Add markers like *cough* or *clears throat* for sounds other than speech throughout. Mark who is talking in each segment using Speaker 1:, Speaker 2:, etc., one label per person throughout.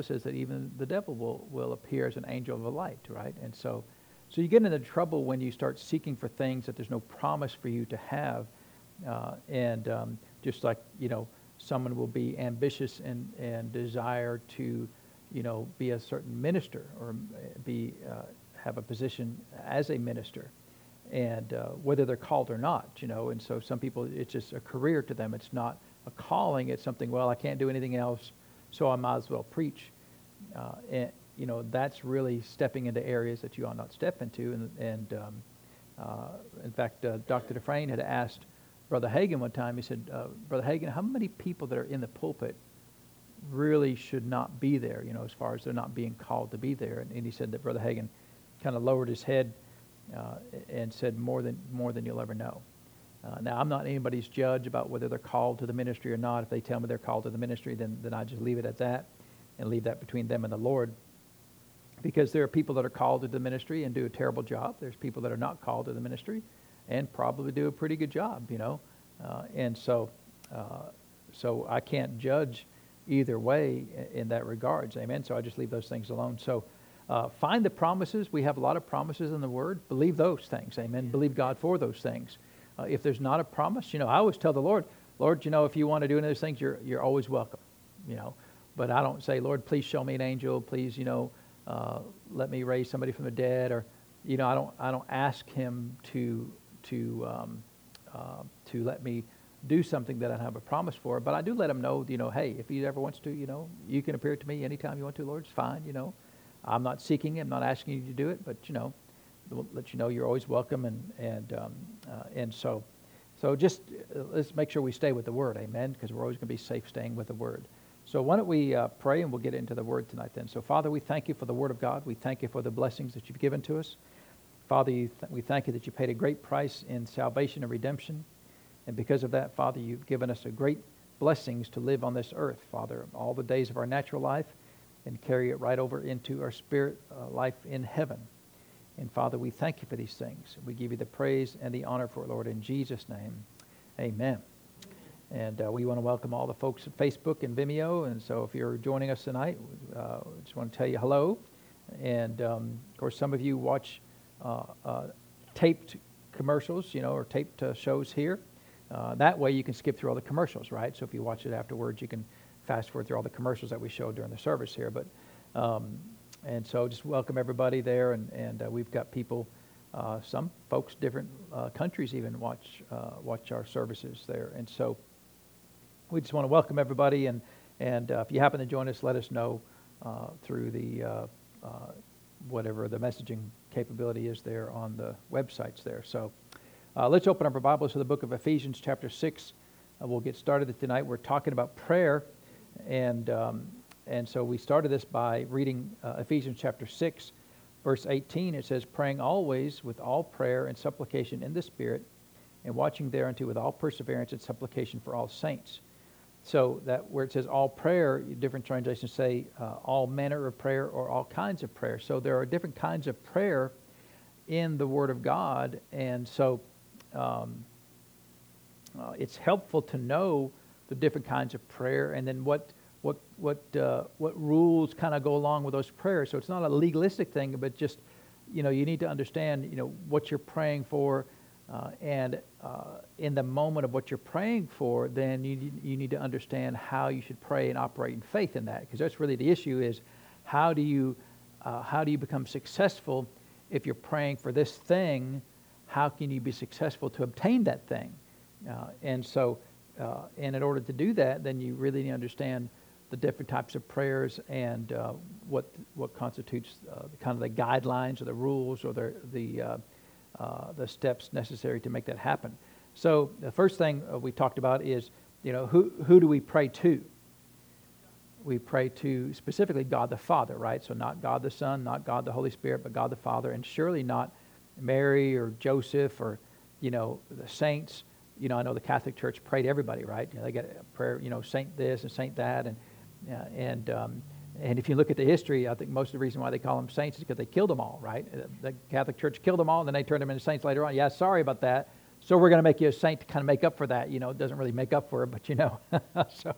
Speaker 1: Bible says that even the devil will, will appear as an angel of the light, right? And so, so you get into trouble when you start seeking for things that there's no promise for you to have. Uh, and um, just like, you know, someone will be ambitious and, and desire to, you know, be a certain minister or be, uh, have a position as a minister and uh, whether they're called or not, you know. And so some people, it's just a career to them. It's not a calling. It's something, well, I can't do anything else, so I might as well preach. Uh, and, you know, that's really stepping into areas that you ought not step into. And, and um, uh, in fact, uh, Dr. Dufresne had asked Brother Hagin one time, he said, uh, Brother Hagin, how many people that are in the pulpit really should not be there, you know, as far as they're not being called to be there? And, and he said that Brother Hagin kind of lowered his head uh, and said, more than, more than you'll ever know. Uh, now, I'm not anybody's judge about whether they're called to the ministry or not. If they tell me they're called to the ministry, then, then I just leave it at that and leave that between them and the Lord. Because there are people that are called to the ministry and do a terrible job. There's people that are not called to the ministry and probably do a pretty good job, you know. Uh, and so, uh, so I can't judge either way in that regards. Amen. So I just leave those things alone. So uh, find the promises. We have a lot of promises in the Word. Believe those things. Amen. Believe God for those things. Uh, if there's not a promise, you know, I always tell the Lord, Lord, you know, if you want to do any of those things, you're you're always welcome. You know, but I don't say, Lord, please show me an angel. Please, you know, uh, let me raise somebody from the dead, or you know, I don't I don't ask Him to to um, uh, to let me do something that I have a promise for. But I do let him know, you know, hey, if he ever wants to, you know, you can appear to me anytime you want to, Lord. It's fine, you know. I'm not seeking it. I'm not asking you to do it, but you know, let you know you're always welcome. And and um, uh, and so, so just uh, let's make sure we stay with the Word, Amen. Because we're always going to be safe staying with the Word. So why don't we uh, pray and we'll get into the Word tonight then. So Father, we thank you for the Word of God. We thank you for the blessings that you've given to us. Father, th- we thank you that you paid a great price in salvation and redemption. And because of that, Father, you've given us a great blessings to live on this earth, Father, all the days of our natural life and carry it right over into our spirit uh, life in heaven. And Father, we thank you for these things. We give you the praise and the honor for it, Lord, in Jesus' name. Amen. And uh, we want to welcome all the folks at Facebook and Vimeo. And so if you're joining us tonight, uh, just want to tell you hello. And um, of course, some of you watch uh, uh, taped commercials, you know, or taped uh, shows here. that way you can skip through all the commercials, right? So if you watch it afterwards, you can fast forward through all the commercials that we showed during the service here. But um, and so just welcome everybody there, and and uh, we've got people, uh, some folks, different uh, countries even watch watch our services there, and so we just want to welcome everybody, and and if you happen to join us, let us know through the whatever the messaging capability is there on the websites there. So uh, let's open up our Bibles to the book of Ephesians, chapter 6. Uh, we'll get started tonight. We're talking about prayer. And, um, and so we started this by reading uh, Ephesians chapter 6, verse 18. It says, Praying always with all prayer and supplication in the Spirit, and watching thereunto with all perseverance and supplication for all saints. So that where it says all prayer, different translations say uh, all manner of prayer or all kinds of prayer. So there are different kinds of prayer in the Word of God, and so um, uh, it's helpful to know the different kinds of prayer and then what what what uh, what rules kind of go along with those prayers. So it's not a legalistic thing, but just you know you need to understand you know what you're praying for uh, and uh, in the moment of what you're praying for, then you, you need to understand how you should pray and operate in faith in that. Because that's really the issue is how do you, uh, how do you become successful if you're praying for this thing? How can you be successful to obtain that thing? Uh, and so, uh, and in order to do that, then you really need to understand the different types of prayers and uh, what, what constitutes kind of the guidelines or the rules or the, the uh, the steps necessary to make that happen. So the first thing uh, we talked about is, you know, who, who do we pray to? We pray to specifically God the Father, right? So not God the Son, not God the Holy Spirit, but God the Father, and surely not Mary or Joseph or, you know, the saints. You know, I know the Catholic Church prayed everybody, right? You know, they get a prayer, you know, Saint this and Saint that, and uh, and um, and if you look at the history, I think most of the reason why they call them saints is because they killed them all, right? Uh, the Catholic Church killed them all, and then they turned them into saints later on. Yeah, sorry about that. So we're going to make you a saint to kind of make up for that. You know, it doesn't really make up for it, but you know. *laughs* so,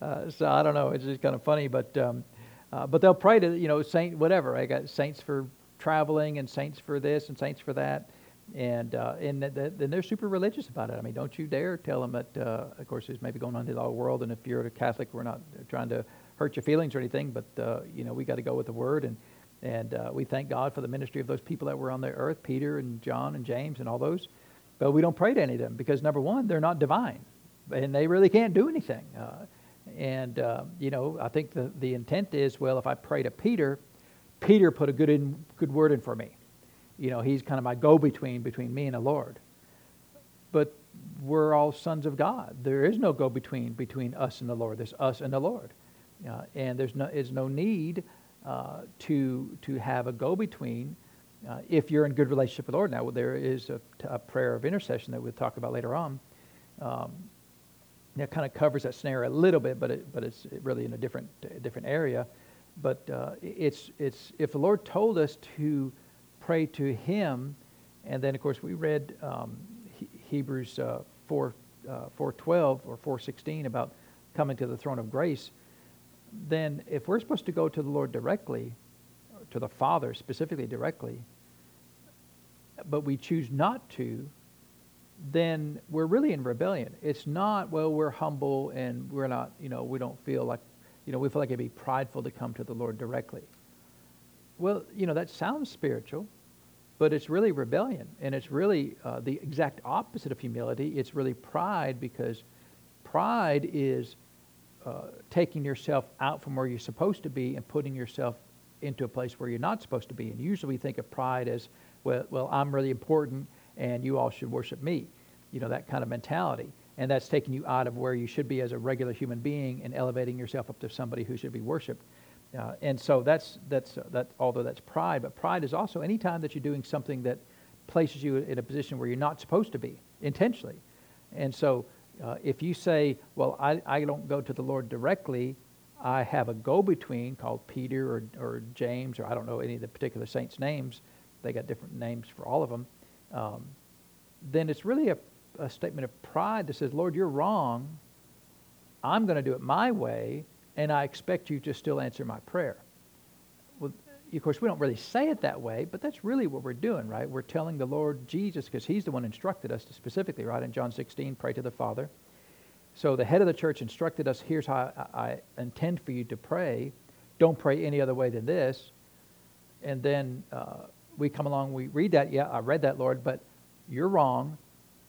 Speaker 1: uh, so I don't know. It's just kind of funny, but um, uh, but they'll pray to you know saint whatever. I got saints for traveling and saints for this and saints for that, and uh, and then they're super religious about it. I mean, don't you dare tell them that. Uh, of course, it's maybe going on in the world, and if you're a Catholic, we're not trying to hurt your feelings or anything, but uh, you know we got to go with the Word and. And uh, we thank God for the ministry of those people that were on the earth, Peter and John and James and all those. But we don't pray to any of them because, number one, they're not divine. And they really can't do anything. Uh, and, uh, you know, I think the, the intent is well, if I pray to Peter, Peter put a good, in, good word in for me. You know, he's kind of my go between between me and the Lord. But we're all sons of God. There is no go between between us and the Lord. There's us and the Lord. Uh, and there's no, is no need uh, to, to have a go between uh, if you're in good relationship with the Lord. Now, there is a, a, prayer of intercession that we'll talk about later on. Um, that kind of covers that scenario a little bit, but it, but it's really in a different different area. But uh, it's it's if the Lord told us to pray to Him, and then of course we read um, Hebrews uh, four uh, four twelve or four sixteen about coming to the throne of grace then if we're supposed to go to the Lord directly, to the Father specifically directly, but we choose not to, then we're really in rebellion. It's not, well, we're humble and we're not, you know, we don't feel like, you know, we feel like it'd be prideful to come to the Lord directly. Well, you know, that sounds spiritual, but it's really rebellion. And it's really uh, the exact opposite of humility. It's really pride because pride is uh, taking yourself out from where you're supposed to be and putting yourself into a place where you're not supposed to be. And usually we think of pride as, well, well, I'm really important and you all should worship me. You know, that kind of mentality. And that's taking you out of where you should be as a regular human being and elevating yourself up to somebody who should be worshiped. Uh, and so that's, that's, uh, that, although that's pride, but pride is also any time that you're doing something that places you in a position where you're not supposed to be intentionally. And so uh, if you say, well, I, I don't go to the Lord directly, I have a go between called Peter or, or James, or I don't know any of the particular saints' names, they got different names for all of them, um, then it's really a, a statement of pride that says, Lord, you're wrong. I'm going to do it my way, and I expect you to still answer my prayer. Well, of course, we don't really say it that way, but that's really what we're doing, right? We're telling the Lord Jesus, because He's the one instructed us to specifically, right? In John 16, pray to the Father. So the head of the church instructed us here's how I, I intend for you to pray. Don't pray any other way than this. And then uh, we come along, we read that. Yeah, I read that, Lord, but you're wrong.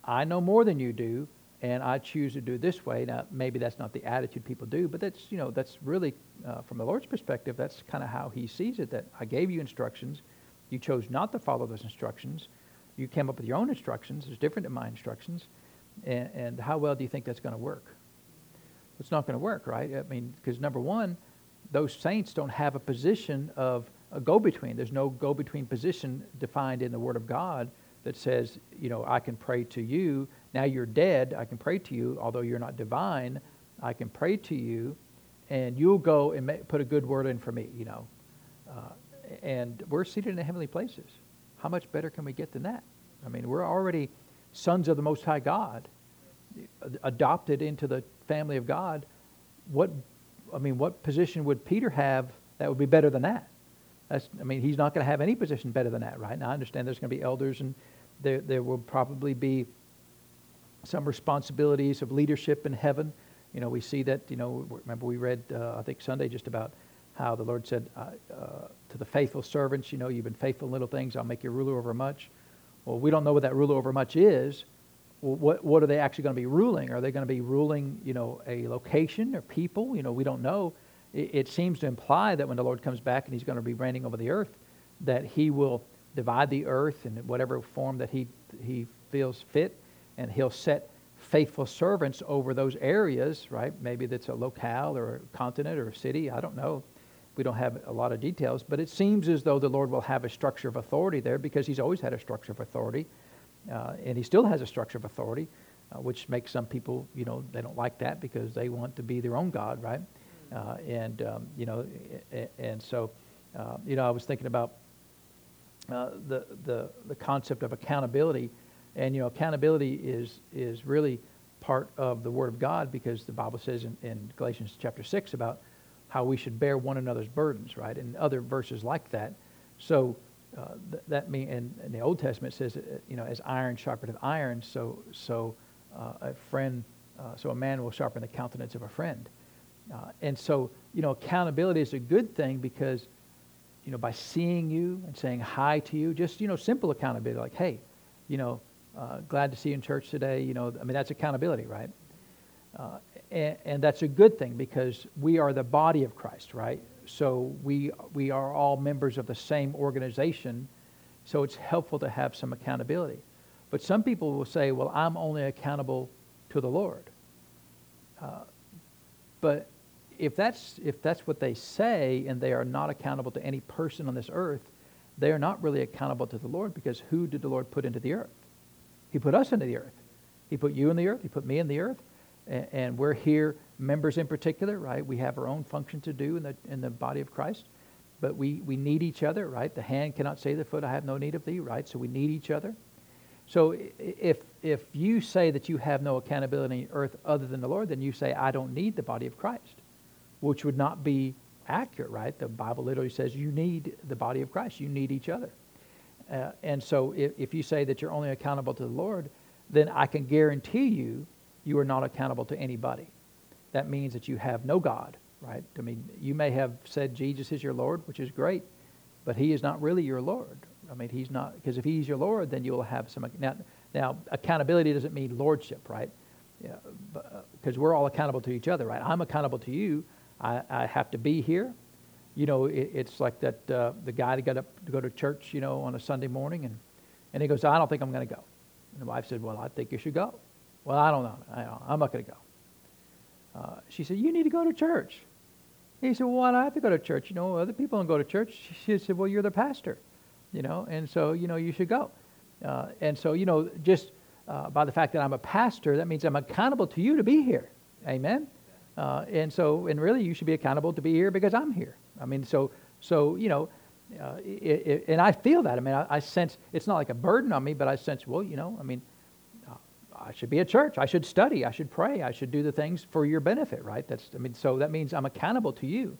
Speaker 1: I know more than you do and I choose to do this way. Now, maybe that's not the attitude people do, but that's, you know, that's really, uh, from the Lord's perspective, that's kind of how he sees it, that I gave you instructions. You chose not to follow those instructions. You came up with your own instructions. It's different than my instructions. And, and how well do you think that's going to work? It's not going to work, right? I mean, because number one, those saints don't have a position of a go-between. There's no go-between position defined in the Word of God that says, you know, I can pray to you. Now you're dead. I can pray to you, although you're not divine. I can pray to you, and you'll go and put a good word in for me, you know. Uh, and we're seated in the heavenly places. How much better can we get than that? I mean, we're already sons of the Most High God, adopted into the family of God. What, I mean, what position would Peter have that would be better than that? That's, I mean, he's not going to have any position better than that, right? Now, I understand there's going to be elders and there, there will probably be some responsibilities of leadership in heaven. You know, we see that, you know, remember we read, uh, I think Sunday, just about how the Lord said uh, uh, to the faithful servants, you know, you've been faithful in little things, I'll make you ruler over much. Well, we don't know what that ruler over much is. Well, what, what are they actually going to be ruling? Are they going to be ruling, you know, a location or people? You know, we don't know. It, it seems to imply that when the Lord comes back and he's going to be reigning over the earth, that he will divide the earth in whatever form that he, he feels fit, and he'll set faithful servants over those areas, right? Maybe that's a locale or a continent or a city. I don't know. We don't have a lot of details, but it seems as though the Lord will have a structure of authority there because he's always had a structure of authority, uh, and he still has a structure of authority, uh, which makes some people, you know, they don't like that because they want to be their own God, right? Uh, and um, you know, and so, uh, you know, I was thinking about uh, the, the, the concept of accountability. And, you know, accountability is, is really part of the Word of God because the Bible says in, in Galatians chapter 6 about how we should bear one another's burdens, right? And other verses like that. So uh, th- that mean, and, and, the Old Testament says, uh, you know, as iron sharpeneth iron, so so uh, a friend, uh, so a man will sharpen the countenance of a friend. Uh, and so, you know, accountability is a good thing because, you know, by seeing you and saying hi to you, just you know, simple accountability, like, hey, you know, uh, glad to see you in church today. You know, I mean, that's accountability, right? and, and that's a good thing because we are the body of Christ, right? So we, we are all members of the same organization, so it's helpful to have some accountability. But some people will say, well, I'm only accountable to the Lord. Uh, but if that's, if that's what they say and they are not accountable to any person on this earth, they are not really accountable to the Lord because who did the Lord put into the earth? He put us into the earth. He put you in the earth. He put me in the earth and we're here, members in particular, right? We have our own function to do in the, in the body of Christ, but we, we need each other, right? The hand cannot say to the foot, I have no need of thee, right? So we need each other. So if, if you say that you have no accountability on earth other than the Lord, then you say, I don't need the body of Christ, which would not be accurate, right? The Bible literally says you need the body of Christ. You need each other. Uh, and so if, if you say that you're only accountable to the Lord, then I can guarantee you you are not accountable to anybody. That means that you have no God, right? I mean, you may have said Jesus is your Lord, which is great, but he is not really your Lord. I mean, he's not, because if he's your Lord, then you will have some, now, now accountability doesn't mean lordship, right? Yeah, because uh, we're all accountable to each other, right? I'm accountable to you. I, I have to be here. You know, it, it's like that uh, the guy that got up to go to church, you know, on a Sunday morning, and, and he goes, I don't think I'm going to go. And the wife said, Well, I think you should go. Well, I don't know. I, I'm not going to go. Uh, she said, You need to go to church. He said, Well, why do I have to go to church? You know, other people don't go to church. She said, Well, you're the pastor, you know, and so, you know, you should go. Uh, and so, you know, just uh, by the fact that I'm a pastor, that means I'm accountable to you to be here. Amen? Uh, and so, and really, you should be accountable to be here because I'm here. I mean, so, so you know, uh, it, it, and I feel that. I mean, I, I sense it's not like a burden on me, but I sense, well, you know, I mean, I should be at church. I should study. I should pray. I should do the things for your benefit, right? That's, I mean, so that means I'm accountable to you.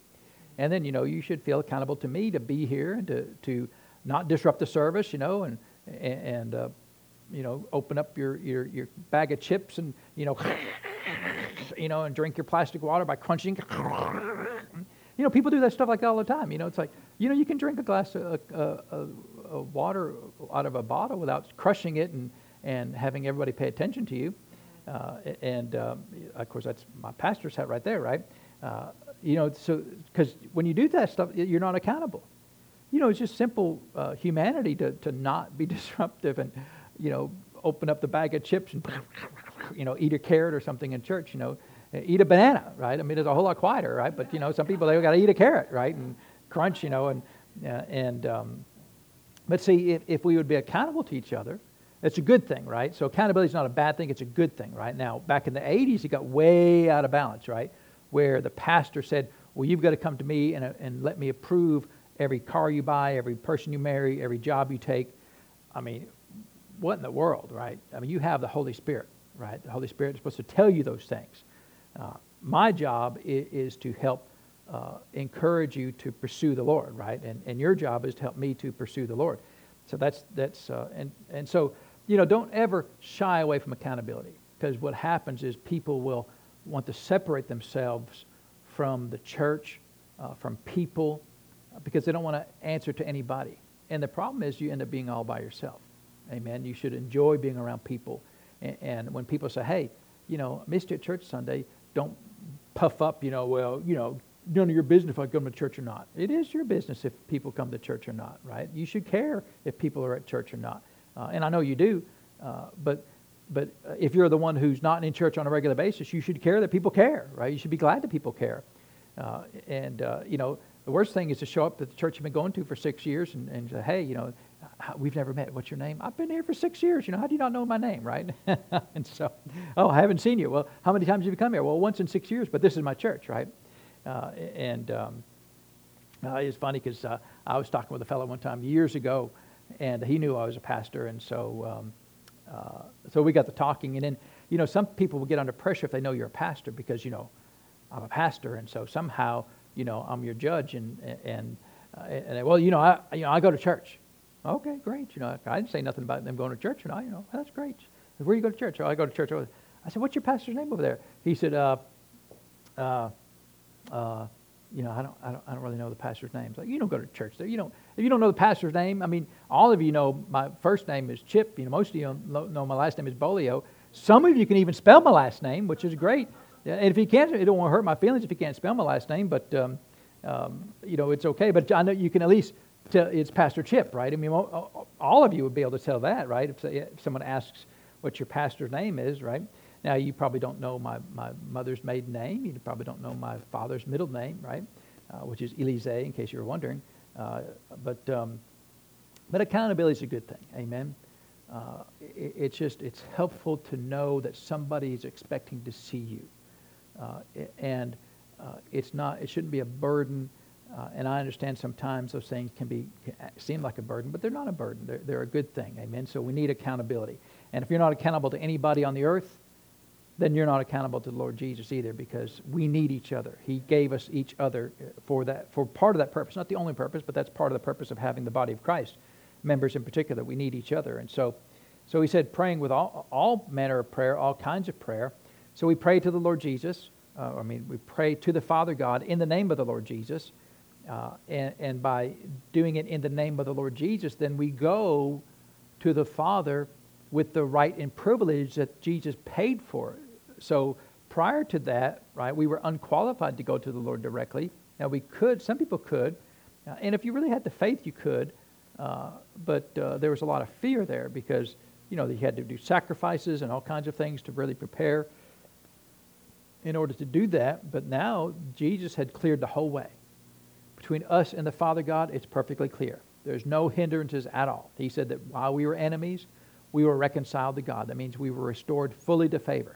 Speaker 1: And then, you know, you should feel accountable to me to be here and to, to not disrupt the service, you know, and, and, uh, you know, open up your, your, your bag of chips and, you know, *laughs* you know, and drink your plastic water by crunching. You know, people do that stuff like that all the time. You know, it's like, you know, you can drink a glass of uh, uh, uh, water out of a bottle without crushing it and, and having everybody pay attention to you. Uh, and um, of course, that's my pastor's hat right there, right? Uh, you know, so because when you do that stuff, you're not accountable. You know, it's just simple uh, humanity to, to not be *laughs* disruptive and, you know, open up the bag of chips and, *laughs* you know, eat a carrot or something in church, you know, eat a banana, right? I mean, it's a whole lot quieter, right? But, you know, some people, they've got to eat a carrot, right? And crunch, you know, and, uh, and, um, but see, if, if we would be accountable to each other, it's a good thing, right? So accountability is not a bad thing, it's a good thing, right? Now, back in the 80s, it got way out of balance, right? Where the pastor said, well, you've got to come to me and, uh, and let me approve every car you buy, every person you marry, every job you take. I mean, what in the world, right? I mean, you have the Holy Spirit, right? The Holy Spirit is supposed to tell you those things. Uh, my job is, is to help uh, encourage you to pursue the Lord, right? And, and your job is to help me to pursue the Lord. So that's, that's uh, and, and so you know, don't ever shy away from accountability because what happens is people will want to separate themselves from the church, uh, from people, uh, because they don't want to answer to anybody. And the problem is you end up being all by yourself. Amen. You should enjoy being around people. And, and when people say, hey, you know, I missed you at church Sunday, don't puff up, you know, well, you know, none of your business if I come to church or not. It is your business if people come to church or not, right? You should care if people are at church or not. Uh, and I know you do, uh, but but if you're the one who's not in church on a regular basis, you should care that people care, right? You should be glad that people care. Uh, and uh, you know, the worst thing is to show up at the church you've been going to for six years and, and say, hey, you know, we've never met. What's your name? I've been here for six years. You know, how do you not know my name, right? *laughs* and so, oh, I haven't seen you. Well, how many times have you come here? Well, once in six years, but this is my church, right? Uh, and um, uh, it's funny because uh, I was talking with a fellow one time years ago and he knew I was a pastor, and so um, uh, so we got to talking, and then you know some people will get under pressure if they know you're a pastor because you know I'm a pastor, and so somehow you know, I'm your judge, and and uh, and well, you know, I you know I go to church. Okay, great. You know, I didn't say nothing about them going to church, and I, you know, that's great. Where do you go to church? Oh, I go to church. I said, what's your pastor's name over there? He said, uh, uh, uh, you know, I don't, I don't, I don't really know the pastor's name. Like, you don't go to church there. You don't, if you don't know the pastor's name, I mean, all of you know my first name is Chip. You know, most of you know my last name is Bolio. Some of you can even spell my last name, which is great. And if you can't, it don't want to hurt my feelings if you can't spell my last name, but, um, um, you know, it's okay. But I know you can at least tell it's Pastor Chip, right? I mean, all of you would be able to tell that, right? If, if someone asks what your pastor's name is, right? Now, you probably don't know my, my mother's maiden name. You probably don't know my father's middle name, right? Uh, which is Elise, in case you were wondering. Uh, but, um, but accountability is a good thing. Amen. Uh, it, it's just, it's helpful to know that somebody is expecting to see you. Uh, and uh, it's not, it shouldn't be a burden. Uh, and I understand sometimes those things can be can seem like a burden, but they're not a burden. They're, they're a good thing. Amen. So we need accountability. And if you're not accountable to anybody on the earth, then you're not accountable to the Lord Jesus either because we need each other. He gave us each other for that for part of that purpose, not the only purpose, but that's part of the purpose of having the body of Christ. Members in particular, we need each other. And so so he said praying with all all manner of prayer, all kinds of prayer. So we pray to the Lord Jesus. Uh, I mean, we pray to the Father God in the name of the Lord Jesus. Uh, and, and by doing it in the name of the Lord Jesus, then we go to the Father with the right and privilege that Jesus paid for. So prior to that, right, we were unqualified to go to the Lord directly. Now we could, some people could, uh, and if you really had the faith, you could. Uh, but uh, there was a lot of fear there because you know you had to do sacrifices and all kinds of things to really prepare in order to do that. But now Jesus had cleared the whole way between us and the Father God. It's perfectly clear. There's no hindrances at all. He said that while we were enemies, we were reconciled to God. That means we were restored fully to favor.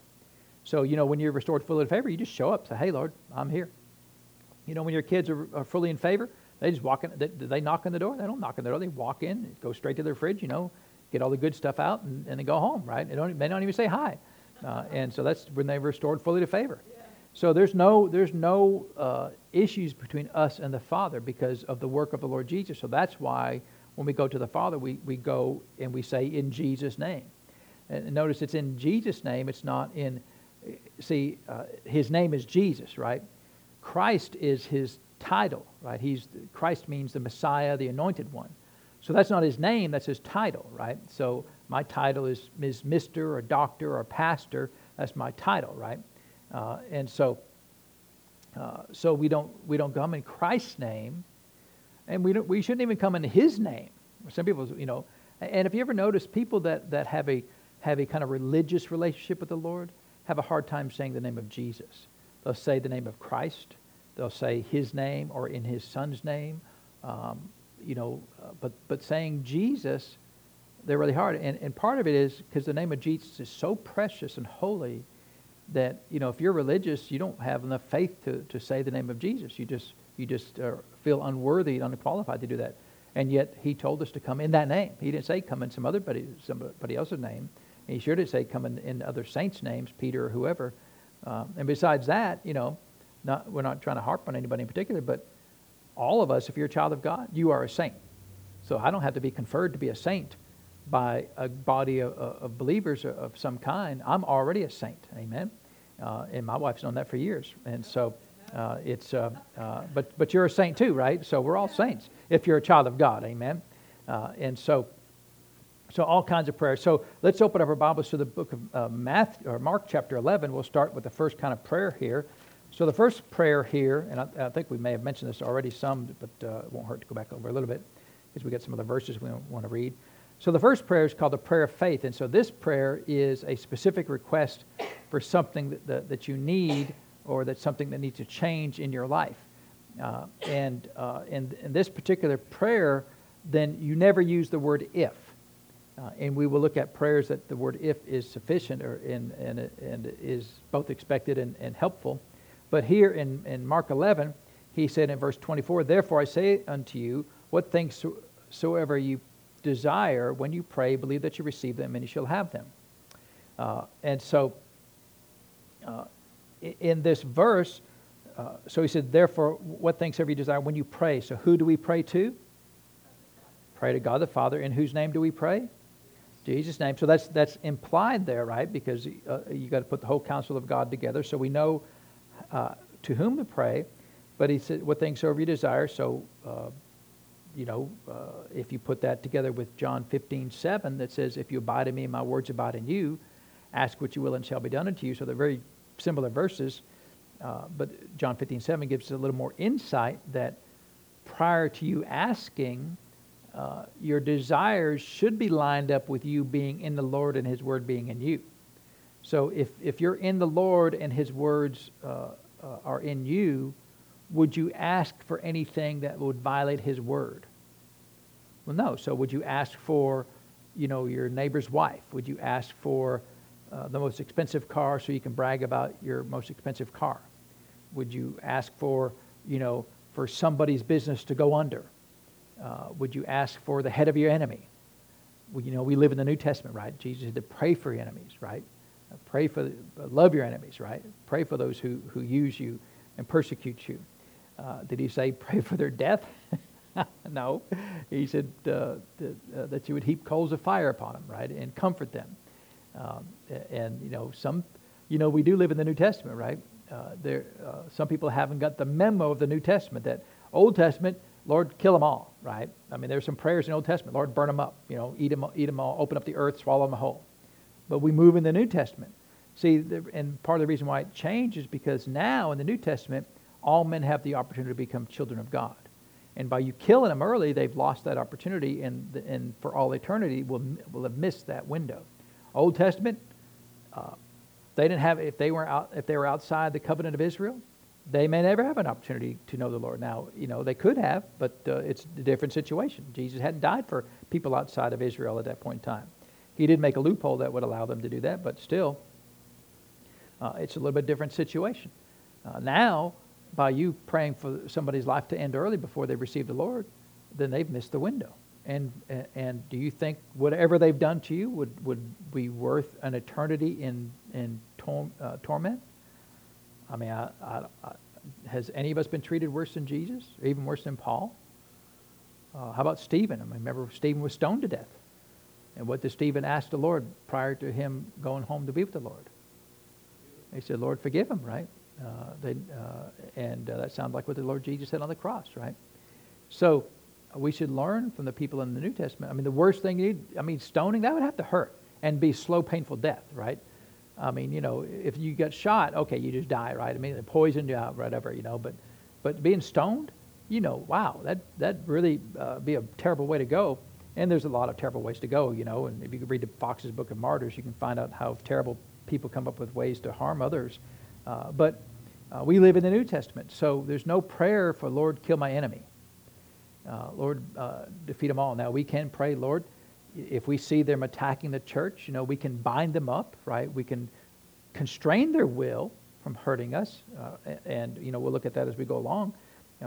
Speaker 1: So, you know, when you're restored fully to favor, you just show up, say, hey, Lord, I'm here. You know, when your kids are, are fully in favor, they just walk in, they, they knock on the door? They don't knock on the door. They walk in, go straight to their fridge, you know, get all the good stuff out, and, and then go home, right? They don't, they don't even say hi. Uh, and so that's when they were restored fully to favor. So there's no, there's no uh, issues between us and the Father because of the work of the Lord Jesus. So that's why when we go to the Father, we, we go and we say, in Jesus' name. And notice it's in Jesus' name, it's not in, see, uh, his name is Jesus, right? Christ is his title, right? He's, Christ means the Messiah, the anointed one. So that's not his name, that's his title, right? So my title is, is Mr. or Doctor or Pastor. That's my title, right? Uh, and so, uh, so we don't, we don't come in Christ's name, and we, don't, we shouldn't even come in his name. Some people, you know, and if you ever notice people that, that have, a, have a kind of religious relationship with the Lord have a hard time saying the name of Jesus. They'll say the name of Christ. They'll say his name or in his son's name. Um, you know, uh, but, but saying Jesus, they're really hard. And, and part of it is because the name of Jesus is so precious and holy that, you know, if you're religious, you don't have enough faith to, to say the name of Jesus. You just, you just uh, feel unworthy, and unqualified to do that. And yet he told us to come in that name. He didn't say come in some other somebody else's name. He sure did say come in, in other saints' names, Peter or whoever. Uh, and besides that, you know, not, we're not trying to harp on anybody in particular, but all of us, if you're a child of God, you are a saint. So I don't have to be conferred to be a saint by a body of, of believers of some kind. I'm already a saint. Amen. Uh, and my wife's known that for years. And so uh, it's, uh, uh, but, but you're a saint too, right? So we're all saints if you're a child of God. Amen. Uh, and so, so all kinds of prayers. So let's open up our Bibles to the book of uh, Matthew, or Mark chapter 11. We'll start with the first kind of prayer here. So the first prayer here, and I, I think we may have mentioned this already some, but it won't hurt to go back over a little bit because we get some of the verses we want to read. So the first prayer is called the prayer of faith. And so this prayer is a specific request for something that, that, that you need or that's something that needs to change in your life. Uh, and uh, in, in this particular prayer, then you never use the word if. Uh, and we will look at prayers that the word if is sufficient or in, and, and is both expected and, and helpful. But here in, in Mark 11, he said in verse 24, Therefore I say unto you, what things soever you desire when you pray, believe that you receive them and you shall have them. Uh, and so, uh, in this verse, uh, so he said, therefore, what things have you desire when you pray? So who do we pray to? Pray to God the Father. In whose name do we pray? Jesus' name. So that's that's implied there, right? Because uh, you got to put the whole counsel of God together, so we know uh, to whom to pray. But he said, "What things soever you desire." So, uh, you know, uh, if you put that together with John 15, 7, that says, "If you abide in me, my words abide in you, ask what you will, and shall be done unto you." So they're very similar verses. Uh, but John 15, 7 gives us a little more insight that prior to you asking, uh, your desires should be lined up with you being in the Lord and His Word being in you. So if, if you're in the Lord and His words uh, uh, are in you, would you ask for anything that would violate His Word? Well, no. So would you ask for, you know, your neighbor's wife? Would you ask for uh, the most expensive car so you can brag about your most expensive car? Would you ask for, you know, for somebody's business to go under? Uh, would you ask for the head of your enemy? Well, you know, we live in the New Testament, right? Jesus said to pray for your enemies, right? Uh, pray for, uh, love your enemies, right? Pray for those who, who use you and persecute you. Uh, did he say pray for their death? *laughs* no. He said uh, that, that, you would heap coals of fire upon them, right? And comfort them. Um, and, you know, some, you know, we do live in the New Testament, right? there, some people haven't got the memo of the New Testament that Old Testament, Lord, kill them all, right? I mean, there's some prayers in Old Testament. Lord, burn them up. You know, eat them, eat them all, open up the earth, swallow them whole. But we move in the New Testament. See, the, and part of the reason why it changed is because now in the New Testament, all men have the opportunity to become children of God. And by you killing them early, they've lost that opportunity, and, and for all eternity will, will have missed that window. Old Testament, uh, they didn't have if they were out if they were outside the covenant of Israel, they may never have an opportunity to know the Lord. Now, you know, they could have, but uh, it's a different situation. Jesus hadn't died for people outside of Israel at that point in time. He did make a loophole that would allow them to do that, but still, uh, it's a little bit different situation. Uh, now, by you praying for somebody's life to end early before they receive the Lord, then they've missed the window. And, and do you think whatever they've done to you would, would be worth an eternity in, in tor- uh, torment? I mean, I, I, I, has any of us been treated worse than Jesus, even worse than Paul? Uh, how about Stephen? I mean, remember Stephen was stoned to death. And what did Stephen ask the Lord prior to him going home to be with the Lord? He said, Lord, forgive him, right? Uh, they, uh, and uh, that sounds like what the Lord Jesus said on the cross, right? So we should learn from the people in the New Testament. I mean, the worst thing you I mean, stoning, that would have to hurt and be slow, painful death, right? I mean, you know, if you get shot, okay, you just die, right? I mean, they poisoned you, out, whatever, you know. But, but being stoned, you know, wow, that that really uh, be a terrible way to go. And there's a lot of terrible ways to go, you know. And if you could read the Fox's Book of Martyrs, you can find out how terrible people come up with ways to harm others. Uh, but uh, we live in the New Testament, so there's no prayer for Lord, kill my enemy. Uh, Lord, uh, defeat them all. Now we can pray, Lord, if we see them attacking the church, you know, we can bind them up, right? We can constrain their will from hurting us, uh, and you know, we'll look at that as we go along.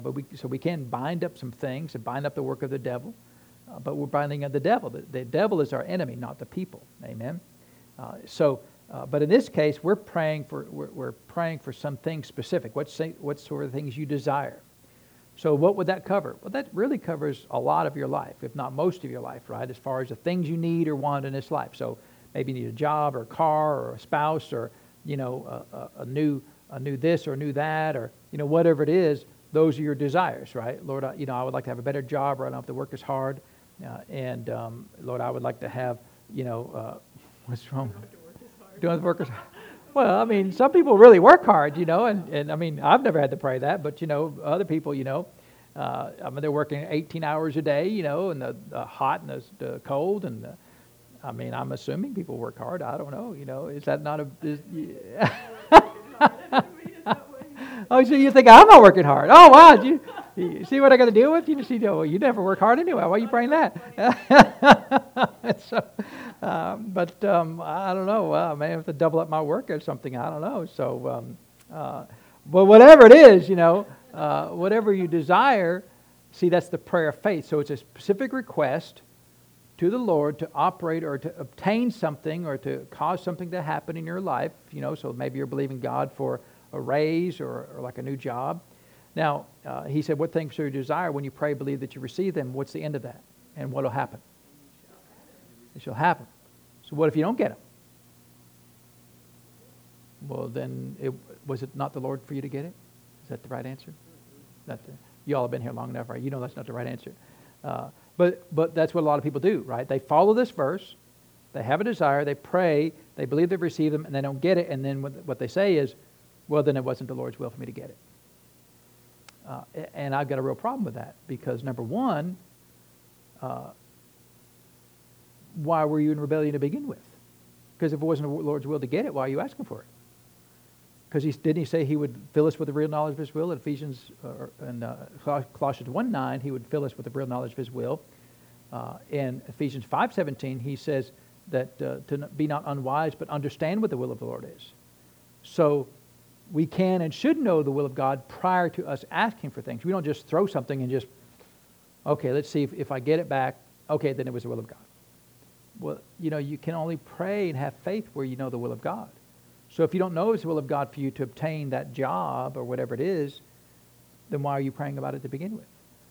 Speaker 1: But we, so we can bind up some things and bind up the work of the devil, uh, but we're binding up the devil. The, the, devil is our enemy, not the people. Amen. Uh, so, uh, but in this case, we're praying for we're, we're praying for something specific. What what sort of things you desire? So, what would that cover? Well, that really covers a lot of your life, if not most of your life, right? As far as the things you need or want in this life. So, maybe you need a job or a car or a spouse or, you know, a, a, a new, a new this or a new that or, you know, whatever it is. Those are your desires, right? Lord, I, you know, I would like to have a better job or I don't have to work as hard. Uh, and, um, Lord, I would like to have, you know, uh, *laughs* what's wrong? Don't have to work as hard. Well, I mean, some people really work hard, you know, and, and I mean, I've never had to pray that, but, you know, other people, you know, uh, I mean, they're working 18 hours a day, you know, and the, the hot and the, the cold. And the, I mean, I'm assuming people work hard. I don't know, you know, is that not a. Is, *laughs* yeah. oh, so you think I'm not working hard? Oh, wow. You, you see what I got to deal with? You see, well, you never work hard anyway. Why are you praying that? *laughs* so, um, but um, I don't know. I may have to double up my work or something. I don't know. So, um, uh, but whatever it is, you know, uh, whatever you desire, see, that's the prayer of faith. So it's a specific request to the Lord to operate or to obtain something or to cause something to happen in your life. You know, so maybe you're believing God for a raise or, or like a new job. Now, uh, he said, What things do you desire when you pray, believe that you receive them? What's the end of that? And what will happen? It shall happen. So, what if you don't get them? Well, then, it, was it not the Lord for you to get it? Is that the right answer? That the, you all have been here long enough, right? You know that's not the right answer. Uh, but, but that's what a lot of people do, right? They follow this verse, they have a desire, they pray, they believe they've received them, and they don't get it, and then what they say is, well, then it wasn't the Lord's will for me to get it. Uh, and I've got a real problem with that because, number one, uh, why were you in rebellion to begin with? Because if it wasn't the Lord's will to get it, why are you asking for it? Because he, didn't he say he would fill us with the real knowledge of his will? In Ephesians uh, and uh, Colossians 1 9, he would fill us with the real knowledge of his will. Uh, in Ephesians 5.17, he says that uh, to be not unwise, but understand what the will of the Lord is. So we can and should know the will of God prior to us asking for things. We don't just throw something and just, okay, let's see if, if I get it back. Okay, then it was the will of God. Well, you know, you can only pray and have faith where you know the will of God. So if you don't know it's the will of God for you to obtain that job or whatever it is, then why are you praying about it to begin with?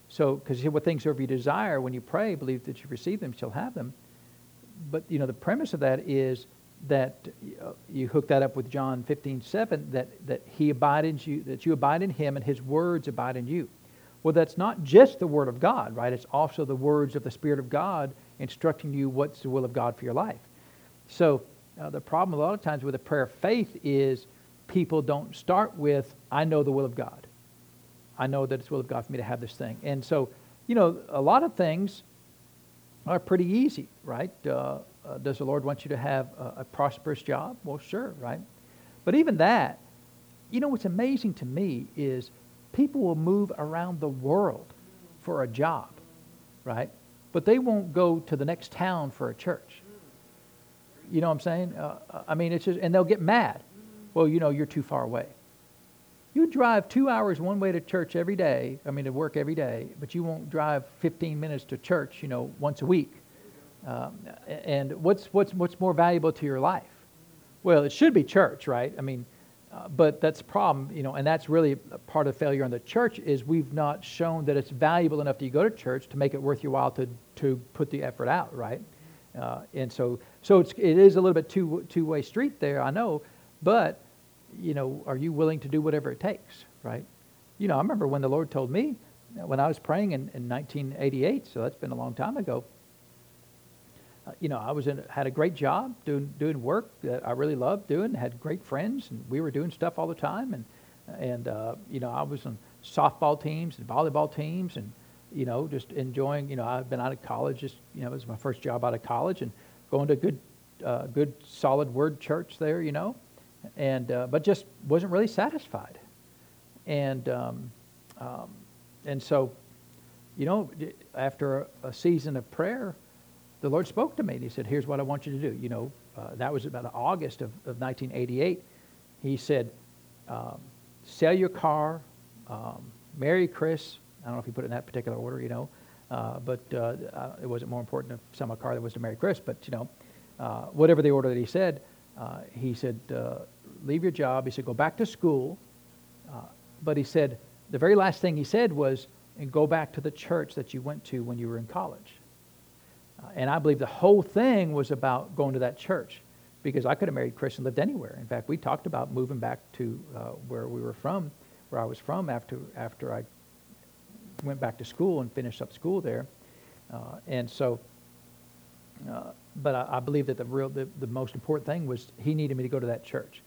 Speaker 1: So, because what things soever you desire, when you pray, believe that you receive them, shall have them. But, you know, the premise of that is that uh, you hook that up with John 15, 7, that, that he abide in you, that you abide in him and his words abide in you. Well, that's not just the word of God, right? It's also the words of the Spirit of God instructing you what's the will of God for your life. So uh, the problem a lot of times with a prayer of faith is people don't start with, I know the will of God. I know that it's the will of God for me to have this thing. And so, you know, a lot of things are pretty easy, right? Uh, uh, does the Lord want you to have a, a prosperous job? Well, sure, right? But even that, you know, what's amazing to me is people will move around the world for a job, right? But they won't go to the next town for a church. You know what I'm saying? Uh, uh, I mean, it's just, and they'll get mad. Well, you know, you're too far away. You drive two hours one way to church every day, I mean, to work every day, but you won't drive 15 minutes to church, you know, once a week. Um, and what's, what's, what's more valuable to your life? Well, it should be church, right? I mean, uh, but that's a problem, you know, and that's really part of failure in the church is we've not shown that it's valuable enough that you go to church to make it worth your while to, to put the effort out, right? Uh, and so, so it's, it is a little bit two, two-way street there, I know, but, you know, are you willing to do whatever it takes, right? You know, I remember when the Lord told me, when I was praying in, in 1988, so that's been a long time ago, you know, I was in, had a great job doing, doing work that I really loved doing, had great friends, and we were doing stuff all the time. And, and uh, you know, I was on softball teams and volleyball teams and, you know, just enjoying, you know, I've been out of college, just, you know, it was my first job out of college and going to a good, uh, good solid word church there, you know, and, uh, but just wasn't really satisfied. And, um, um, and so, you know, after a, a season of prayer, the Lord spoke to me and he said, here's what I want you to do. You know, uh, that was about August of, of 1988. He said, um, sell your car, um, marry Chris, I don't know if he put it in that particular order, you know, uh, but uh, uh, it wasn't more important to sell my car than it was to marry Chris. But you know, uh, whatever the order that he said, uh, he said, leave your job. He said, go back to school. but he said, the very last thing he said was, and go back to the church that you went to when you were in college. And I believe the whole thing was about going to that church because I could have married Chris and lived anywhere. In fact, we talked about moving back to where we were from, where I was from after after I went back to school and finished up school there. Uh, and so, uh, but I, I, believe that the real, the, the most important thing was he needed me to go to that church.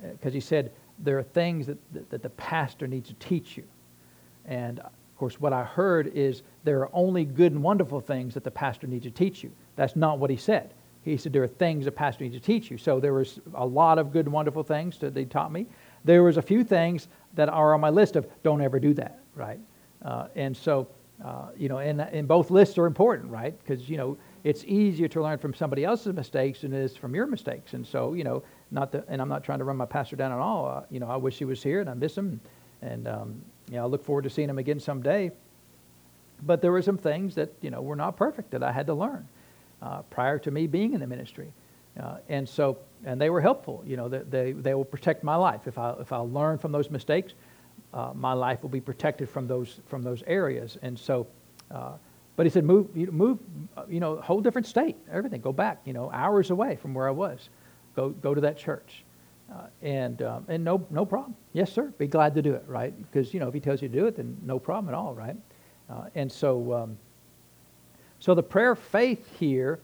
Speaker 1: Because uh, he said, there are things that, that, that the pastor needs to teach you. And of course, what I heard is there are only good and wonderful things that the pastor needs to teach you. That's not what he said. He said there are things the pastor needs to teach you. So there was a lot of good and wonderful things that they taught me. There was a few things that are on my list of don't ever do that, right? Uh, and so, uh, you know, and, and both lists are important, right? Because, you know, it's easier to learn from somebody else's mistakes than it is from your mistakes. And so, you know, not the, and I'm not trying to run my pastor down at all. Uh, you know, I wish he was here and I miss him. And, um, you know, I look forward to seeing him again someday. But there were some things that, you know, were not perfect that I had to learn uh, prior to me being in the ministry. Uh, and so, and they were helpful. You know, they, they, they will protect my life. If I, if I learn from those mistakes, uh, my life will be protected from those, from those areas. And so, uh, but he said, move, you move, uh, you know, whole different state, everything. Go back, you know, hours away from where I was. Go, go to that church. Uh, and um, and no, no problem. Yes, sir. Be glad to do it, right? Because, you know, if he tells you to do it, then no problem at all, right? Uh, and so, um, so the prayer of faith here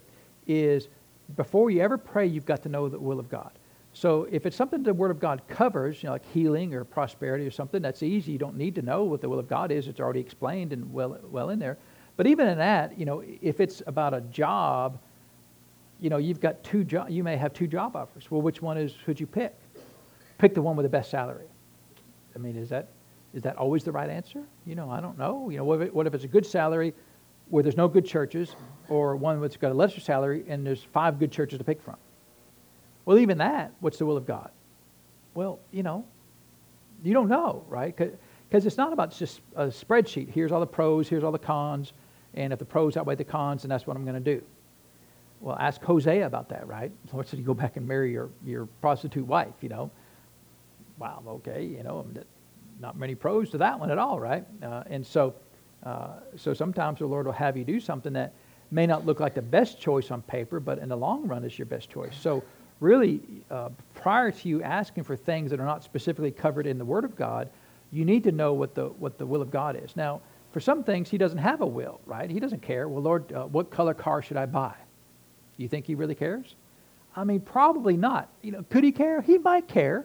Speaker 1: is before you ever pray, you've got to know the will of God. So if it's something the Word of God covers, you know, like healing or prosperity or something, that's easy. You don't need to know what the will of God is. It's already explained and well, well in there. But even in that, you know, if it's about a job, you know, you've got two job. You may have two job offers. Well, which one is should you pick? Pick the one with the best salary. I mean, is that is that always the right answer? You know, I don't know. You know, what if, what if it's a good salary where there's no good churches, or one that's got a lesser salary and there's five good churches to pick from? Well, even that, what's the will of God? Well, you know, you don't know, right? Because it's not about just a spreadsheet. Here's all the pros, here's all the cons, and if the pros outweigh the cons, then that's what I'm going to do. Well, ask Hosea about that, right? The Lord said you go back and marry your, your prostitute wife, you know. Wow, okay, you know, not many pros to that one at all, right? Uh, and so, uh, so sometimes the Lord will have you do something that may not look like the best choice on paper, but in the long run is your best choice. So really, uh, prior to you asking for things that are not specifically covered in the Word of God, you need to know what the, what the will of God is. Now, for some things, He doesn't have a will, right? He doesn't care. Well, Lord, uh, what color car should I buy? You think He really cares? I mean, probably not. You know, could He care? He might care,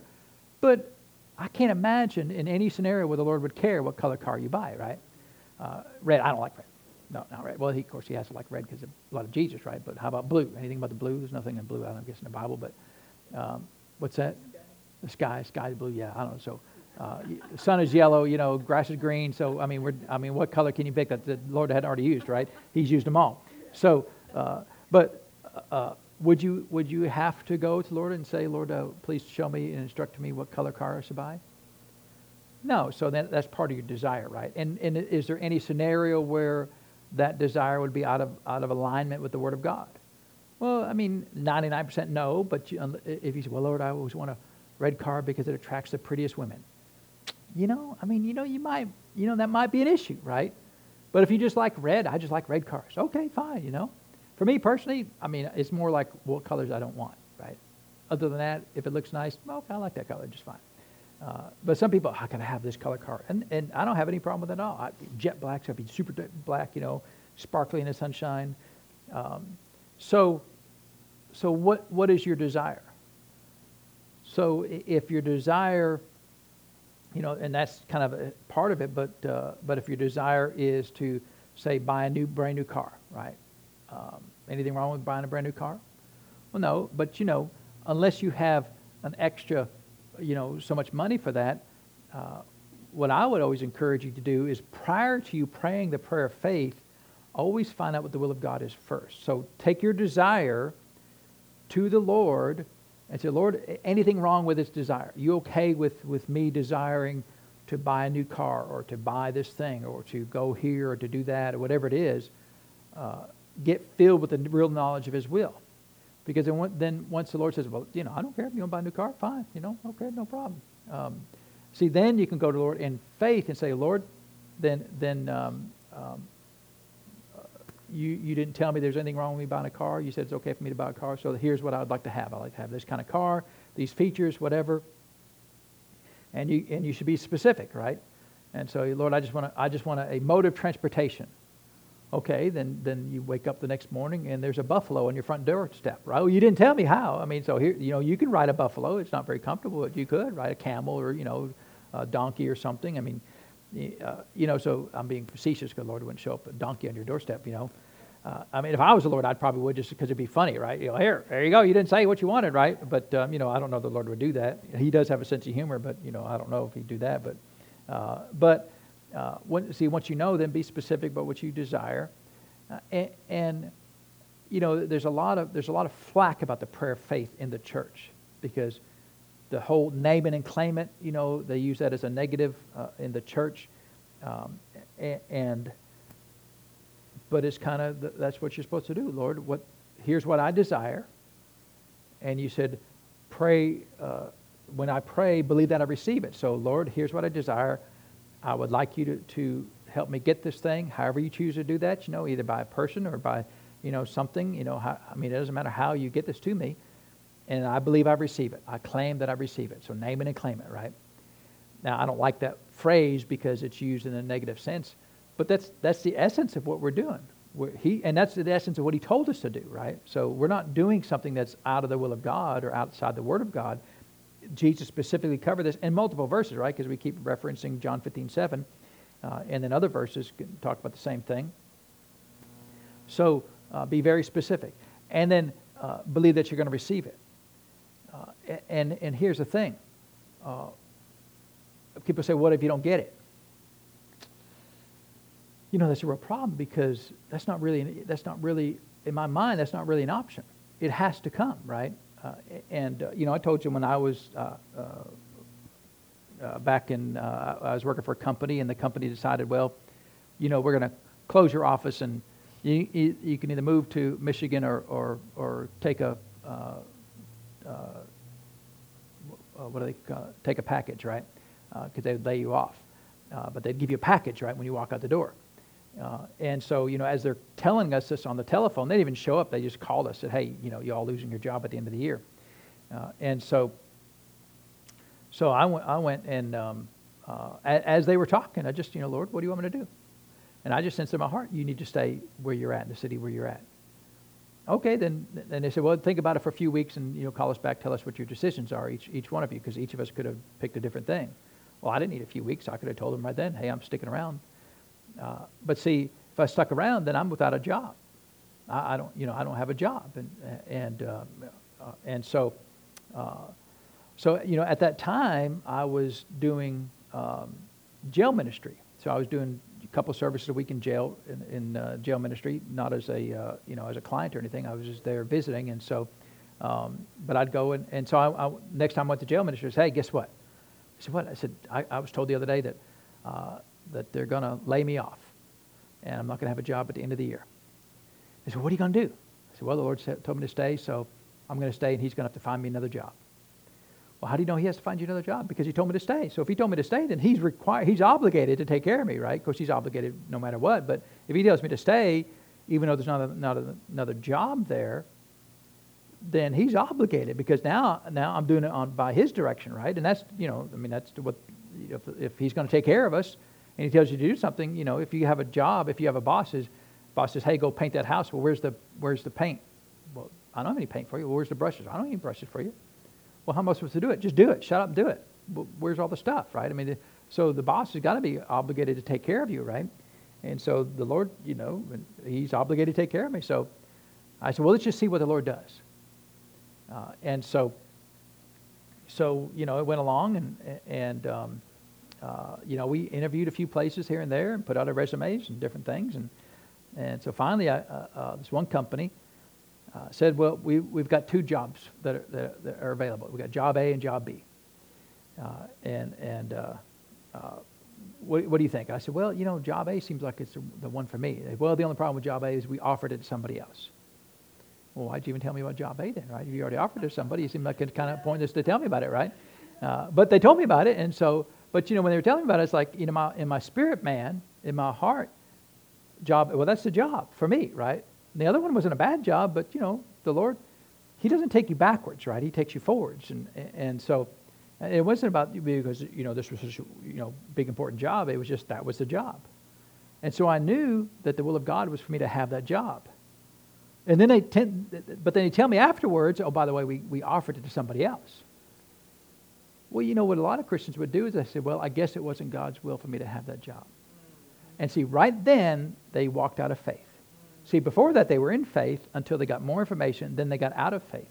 Speaker 1: but I can't imagine in any scenario where the Lord would care what color car you buy, right? Uh, red, I don't like red. No, not red. Well, he, of course, he has to like red because of blood of Jesus, right? But how about blue? Anything about the blue? There's nothing in blue, I don't know, guess, in the Bible. But um, what's that? The sky, sky blue. Yeah, I don't know. So uh, the sun is yellow. You know, grass is green. So I mean, we're, I mean, what color can you pick that the Lord had already used, right? He's used them all. So, uh, but uh, would you would you have to go to Lord and say, Lord, uh, please show me and instruct me what color car I should buy? No. So that, that's part of your desire, right? And and is there any scenario where that desire would be out of, out of alignment with the Word of God? Well, I mean, 99% no, but you, if you say, well, Lord, I always want a red car because it attracts the prettiest women. You know, I mean, you know, you might, you know, that might be an issue, right? But if you just like red, I just like red cars. Okay, fine, you know. For me personally, I mean, it's more like what colors I don't want, right? Other than that, if it looks nice, well, okay, I like that color just fine. Uh, but some people, how can I have this color car? And, and I don't have any problem with it at all. I, jet black, so I'd be super black, you know, sparkly in the sunshine. Um, so, so what, what is your desire? So if your desire, you know, and that's kind of a part of it, but, uh, but if your desire is to, say, buy a new, brand new car, right? Um, anything wrong with buying a brand new car? Well, no, but you know, unless you have an extra you know, so much money for that, uh, what I would always encourage you to do is prior to you praying the prayer of faith, always find out what the will of God is first. So take your desire to the Lord and say, Lord, anything wrong with this desire? You okay with, with me desiring to buy a new car or to buy this thing or to go here or to do that or whatever it is? Uh, get filled with the real knowledge of his will. Because then, once the Lord says, well, you know, I don't care if you want to buy a new car, fine, you know, okay, no problem. Um, see, then you can go to the Lord in faith and say, Lord, then, then um, um, uh, you, you didn't tell me there's anything wrong with me buying a car. You said it's okay for me to buy a car, so here's what I would like to have. I'd like to have this kind of car, these features, whatever. And you, and you should be specific, right? And so, Lord, I just want to, I just want a mode of transportation. Okay, then, then you wake up the next morning and there's a buffalo on your front doorstep, right? Well, you didn't tell me how. I mean, so here, you know, you can ride a buffalo. It's not very comfortable, but you could ride a camel or, you know, a donkey or something. I mean, uh, you know, so I'm being facetious because the Lord wouldn't show up a donkey on your doorstep, you know. Uh, I mean, if I was the Lord, I'd probably would just because it'd be funny, right? You know, here, there you go. You didn't say what you wanted, right? But, um, you know, I don't know the Lord would do that. He does have a sense of humor, but, you know, I don't know if he'd do that. But, uh, but uh, when, see, once you know, then be specific about what you desire. Uh, and, and, you know, there's a lot of there's a lot of flack about the prayer of faith in the church because the whole name it and claim it, you know, they use that as a negative uh, in the church, um, and, but it's kind of that's what you're supposed to do, Lord. What here's what I desire. and you said, pray, uh, when I pray, believe that I receive it. So, Lord, here's what I desire. I would like you to, to help me get this thing, however you choose to do that, you know, either by a person or by, you know, something, you know, how, I mean, it doesn't matter how you get this to me. And I believe I receive it. I claim that I receive it. So name it and claim it, right? Now, I don't like that phrase because it's used in a negative sense, but that's, that's the essence of what we're doing. We're, he, and that's the essence of what he told us to do, right? So we're not doing something that's out of the will of God or outside the Word of God. Jesus specifically covered this in multiple verses, right? Because we keep referencing John 15, 7. Uh, and then other verses talk about the same thing. So uh, be very specific. And then uh, believe that you're going to receive it. Uh, and, and here's the thing uh, people say, What if you don't get it? You know, that's a real problem because that's not really, that's not really, in my mind, that's not really an option. It has to come, right? Uh, and, you know, I told you when I was uh, back in, uh, I was working for a company, and the company decided, well, you know, we're going to close your office, and you, you, you, can either move to Michigan or, or, or take a, uh, uh, uh what do they call take a package, right? Because they would lay you off. but they'd give you a package, right, when you walk out the door. Uh, and so, you know, as they're telling us this on the telephone, they didn't even show up. They just called us, and said, "Hey, you know, you all losing your job at the end of the year." Uh, and so, so I went, I went and um, uh, as they were talking, I just, you know, Lord, what do you want me to do? And I just sensed in my heart, you need to stay where you're at, in the city where you're at. Okay, then, then they said, well, think about it for a few weeks and, you know, call us back, tell us what your decisions are, each, each one of you, because each of us could have picked a different thing. Well, I didn't need a few weeks. I could have told them right then, hey, I'm sticking around. Uh, but see, if I stuck around, then I'm without a job. I, I don't, you know, I don't have a job. And, and, uh, uh, and so, uh, so, you know, at that time, I was doing um, jail ministry. So I was doing a couple services a week in jail, in, in uh, jail ministry, not as a, uh, you know, as a client or anything. I was just there visiting. And so, um, but I'd go and, and so I, I, next time I went to jail ministry, I said, hey, guess what? I said, what? I said, I, I was told the other day that, uh, that they're going to lay me off and I'm not going to have a job at the end of the year. They said, what are you going to do? I said, well, the Lord told me to stay, so I'm going to stay and he's going to have to find me another job. Well, how do you know he has to find you another job? Because he told me to stay. So if he told me to stay, then he's required, he's obligated to take care of me, right? Of course, he's obligated no matter what. But if he tells me to stay, even though there's not, a, not a, another job there, then he's obligated because now now I'm doing it on by his direction, right? And that's you know, I mean that's what if, if he's going to take care of us and he tells you to do something, you know, if you have a job, if you have a boss, his boss says, "Hey, go paint that house." Well, where's the where's the paint? Well, I don't have any paint for you. Well, where's the brushes? I don't have any brushes for you. Well, how am I supposed to do it? Just do it. Shut up and do it. Where's all the stuff, right? I mean, so the boss has got to be obligated to take care of you, right? And so the Lord, you know, he's obligated to take care of me. So I said, well, let's just see what the Lord does. Uh, and so, so you know, it went along, and and um, uh, you know, we interviewed a few places here and there, and put out our resumes and different things, and and so finally, I, uh, uh this one company uh, said, well, we, we've got two jobs that are, that, that are available. We've got job A and job B. Uh, and and what, what do you think? I said, well, you know, job A seems like it's the, the one for me. Said, well, the only problem with job A is we offered it to somebody else. Well, why'd you even tell me about job A then, right? If you already offered it to somebody, you seem like it's kind of pointless to tell me about it, right? But they told me about it, and so, but you know, when they were telling me about it, it's like, you know, my, in my spirit man, in my heart, job, well, that's the job for me, right? And the other one wasn't a bad job, but you know, the Lord, He doesn't take you backwards, right? He takes you forwards, and and so it wasn't about because you know this was such a you know big important job. It was just that was the job, and so I knew that the will of God was for me to have that job. And then they tend, but then they tell me afterwards, oh, by the way, we, we offered it to somebody else. Well, you know what a lot of Christians would do is they say, well, I guess it wasn't God's will for me to have that job. And see, right then, they walked out of faith. See, before that, they were in faith until they got more information, then they got out of faith.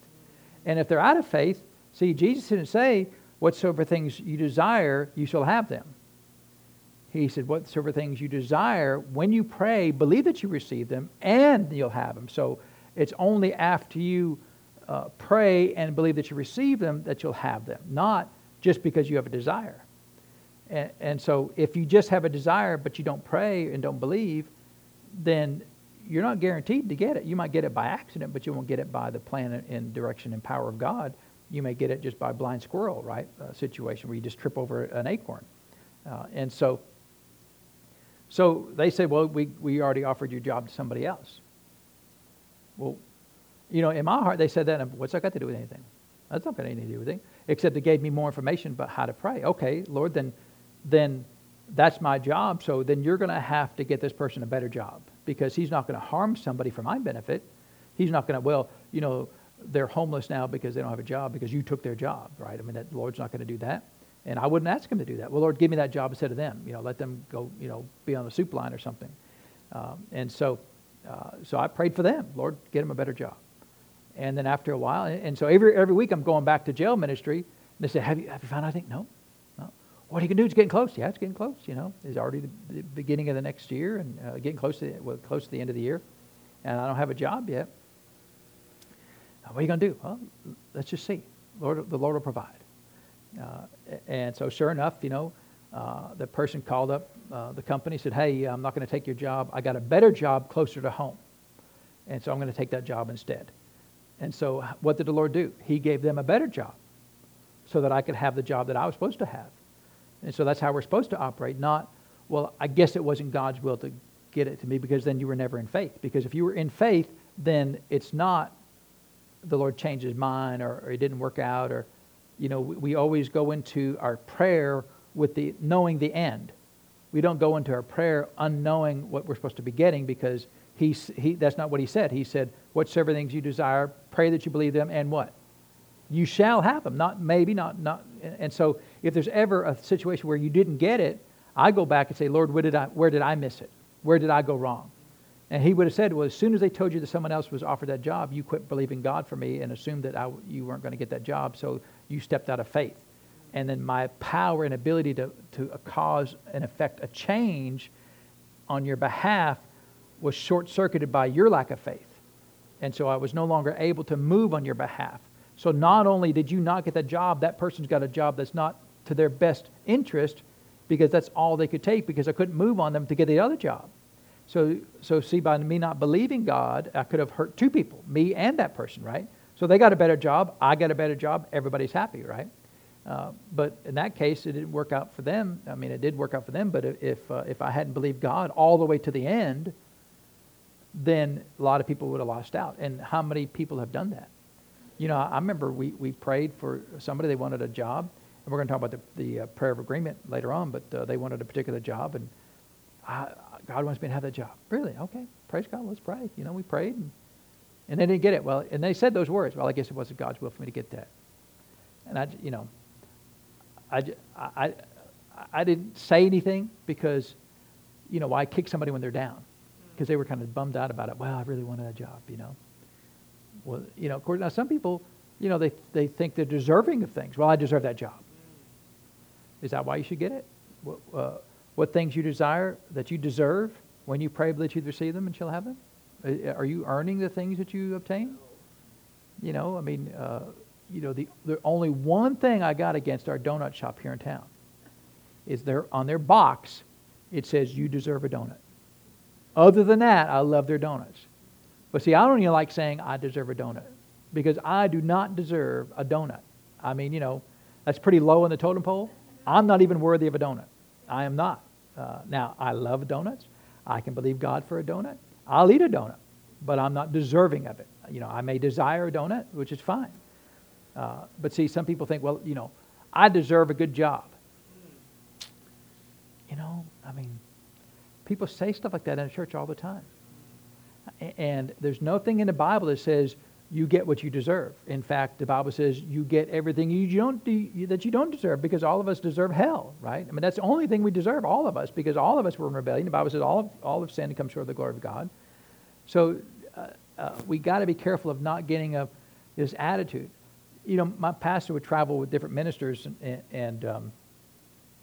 Speaker 1: And if they're out of faith, see, Jesus didn't say, Whatsoever things you desire, you shall have them. He said, Whatsoever things you desire, when you pray, believe that you receive them, and you'll have them. So it's only after you uh, pray and believe that you receive them that you'll have them, not just because you have a desire. And, and so if you just have a desire but you don't pray and don't believe, then you're not guaranteed to get it. You might get it by accident, but you won't get it by the plan and direction and power of God. You may get it just by blind squirrel, right? A situation where you just trip over an acorn. Uh, and so, so they say, well, we, we already offered your job to somebody else. Well, you know, in my heart, they said that, and what's that got to do with anything? That's not got anything to do with anything, except they gave me more information about how to pray. Okay, Lord, then, then that's my job, so then you're going to have to get this person a better job because he's not going to harm somebody for my benefit. He's not going to, well, you know, they're homeless now because they don't have a job because you took their job, right? I mean, that, the Lord's not going to do that. And I wouldn't ask him to do that. Well, Lord, give me that job instead of them. You know, let them go, you know, be on the soup line or something. Um, and so, uh, so I prayed for them. Lord, get them a better job. And then after a while, and, so every, every week I'm going back to jail ministry. And they say, have you, have you found anything? No. no. What are you going to do? It's getting close. Yeah, it's getting close. You know, it's already the, the beginning of the next year and uh, getting close to, well, close to the end of the year. And I don't have a job yet. Now, What are you going to do? Well, let's just see. Lord, the Lord will provide. Uh, and so, sure enough, you know, uh, the person called up uh, the company, said, Hey, I'm not going to take your job. I got a better job closer to home. And so I'm going to take that job instead. And so, what did the Lord do? He gave them a better job so that I could have the job that I was supposed to have. And so that's how we're supposed to operate, not, well, I guess it wasn't God's will to get it to me because then you were never in faith. Because if you were in faith, then it's not the Lord changed his mind or, or it didn't work out or you know, we, we always go into our prayer with the knowing the end. We don't go into our prayer unknowing what we're supposed to be getting because he's, he, that's not what he said. He said, Whatsoever things you desire, pray that you believe them, and what? You shall have them. Not maybe, not, not. And so if there's ever a situation where you didn't get it, I go back and say, Lord, where did I, where did I miss it? Where did I go wrong? And he would have said, well, as soon as they told you that someone else was offered that job, you quit believing God for me and assumed that I, you weren't going to get that job, so you stepped out of faith. And then my power and ability to, to cause and effect a change on your behalf was short circuited by your lack of faith. And so I was no longer able to move on your behalf. So not only did you not get that job, that person's got a job that's not to their best interest because that's all they could take because I couldn't move on them to get the other job. So, so see, by me not believing God, I could have hurt two people, me and that person, right? So they got a better job, I got a better job, everybody's happy, right? Uh, but in that case, it didn't work out for them. I mean, it did work out for them, but if, uh, if I hadn't believed God all the way to the end, then a lot of people would have lost out. And how many people have done that? You know, I remember we, we prayed for somebody, they wanted a job, and we're going to talk about the, the uh, prayer of agreement later on, but uh, they wanted a particular job, and I, God wants me to have that job. Really? Okay. Praise God. Let's pray. You know, we prayed and, and they didn't get it. Well, and they said those words. Well, I guess it wasn't God's will for me to get that. And I, you know, I, I, I didn't say anything because, you know, why kick somebody when they're down? Because they were kind of bummed out about it. Well, I really wanted that job, you know. Well, you know, of course, now some people, you know, they, they think they're deserving of things. Well, I deserve that job. Is that why you should get it? Well, uh, what things you desire that you deserve when you pray that you receive them and shall have them? Uh, are you earning the things that you obtain? You know, I mean, uh, you know, the, the only one thing I got against our donut shop here in town is there on their box it says you deserve a donut. Other than that, I love their donuts. But see, I don't even like saying I deserve a donut because I do not deserve a donut. I mean, you know, that's pretty low in the totem pole. I'm not even worthy of a donut. I am not. Uh, now, I love donuts. I can believe God for a donut. I'll eat a donut, but I'm not deserving of it. You know, I may desire a donut, which is fine. Uh, but see, some people think, well, you know, I deserve a good job. You know, I mean, people say stuff like that in church all the time. And there's nothing in the Bible that says you get what you deserve. In fact, the Bible says you get everything you don't do, that you don't deserve because all of us deserve hell, right? I mean, that's the only thing we deserve, all of us, because all of us were in rebellion. The Bible says all of, all of sin comes short of the glory of God. So uh, uh, we got to be careful of not getting a, this attitude. You know, my pastor would travel with different ministers, and, and um,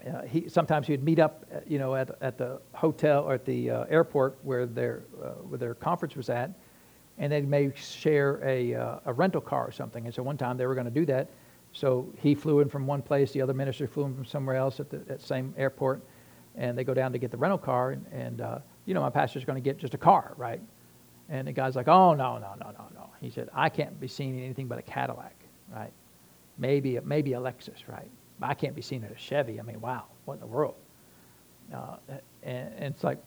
Speaker 1: uh, he sometimes he'd meet up, uh, you know, at, at the hotel or at the uh, airport where their uh, where their conference was at and they may share a, uh, a rental car or something. And so one time they were going to do that. So he flew in from one place, the other minister flew in from somewhere else at the at same airport, and they go down to get the rental car. And, and uh, you know, my pastor's going to get just a car, right? And the guy's like, oh, no, no, no, no, no. He said, I can't be seen in anything but a Cadillac, right? Maybe, maybe a Lexus, right? I can't be seen in a Chevy. I mean, wow, what in the world? Uh, and, and, it's like,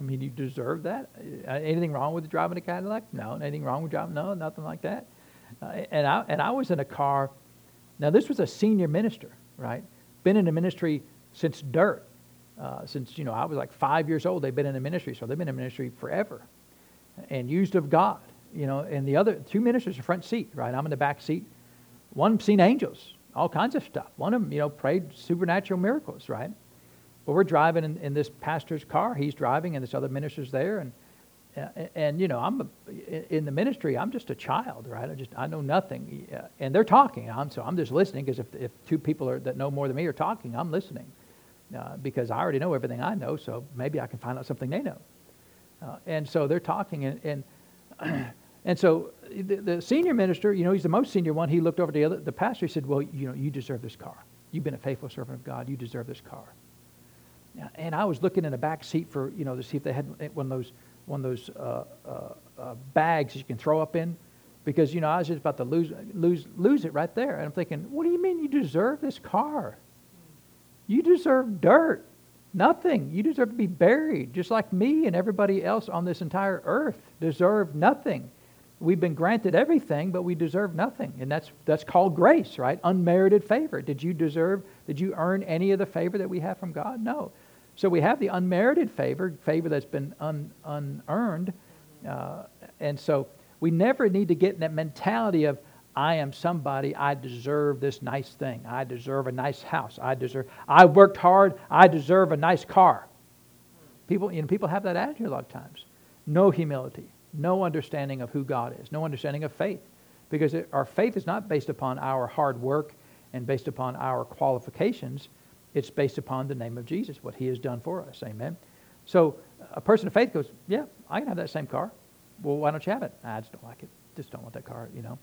Speaker 1: I mean, you deserve that. Uh, anything wrong with driving a Cadillac? No. Anything wrong with driving? No, nothing like that. Uh, and I and I was in a car. Now this was a senior minister, right? Been in the ministry since dirt, uh, since you know I was like five years old. They've been in the ministry, so they've been in ministry forever, and used of God. You know, and the other two ministers are front seat, right? I'm in the back seat. One seen angels, all kinds of stuff. One of them, you know, prayed supernatural miracles, right? But we're driving in, in this pastor's car. He's driving, and this other minister's there, and and, and you know, I'm a, in the ministry. I'm just a child, right? I just I know nothing, and they're talking. I'm so I'm just listening because if if two people are, that know more than me are talking, I'm listening uh, because I already know everything I know. So maybe I can find out something they know. Uh, and so they're talking, and and, *clears throat* and so the, the, senior minister, you know, he's the most senior one. He looked over to the other, the pastor. He said, "Well, you know, you deserve this car. You've been a faithful servant of God. You deserve this car." And I was looking in the back seat for you know to see if they had one of those one of those uh, uh, uh, bags you can throw up in, because you know I was just about to lose lose lose it right there, and I'm thinking, what do you mean you deserve this car? You deserve dirt, nothing. You deserve to be buried, just like me and everybody else on this entire earth deserve nothing. We've been granted everything, but we deserve nothing, and that's that's called grace, right? Unmerited favor. Did you deserve? Did you earn any of the favor that we have from God? No. So we have the unmerited favor, favor that's been un, unearned. Uh, and so we never need to get in that mentality of, I am somebody, I deserve this nice thing. I deserve a nice house. I deserve, I worked hard, I deserve a nice car. People, you know, people have that attitude a lot of times. No humility, no understanding of who God is, no understanding of faith. Because it, our faith is not based upon our hard work and based upon our qualifications it's based upon the name of Jesus, what he has done for us. Amen. So a person of faith goes, Yeah, I can have that same car. Well, why don't you have it? I just don't like it. Just don't want that car, you know.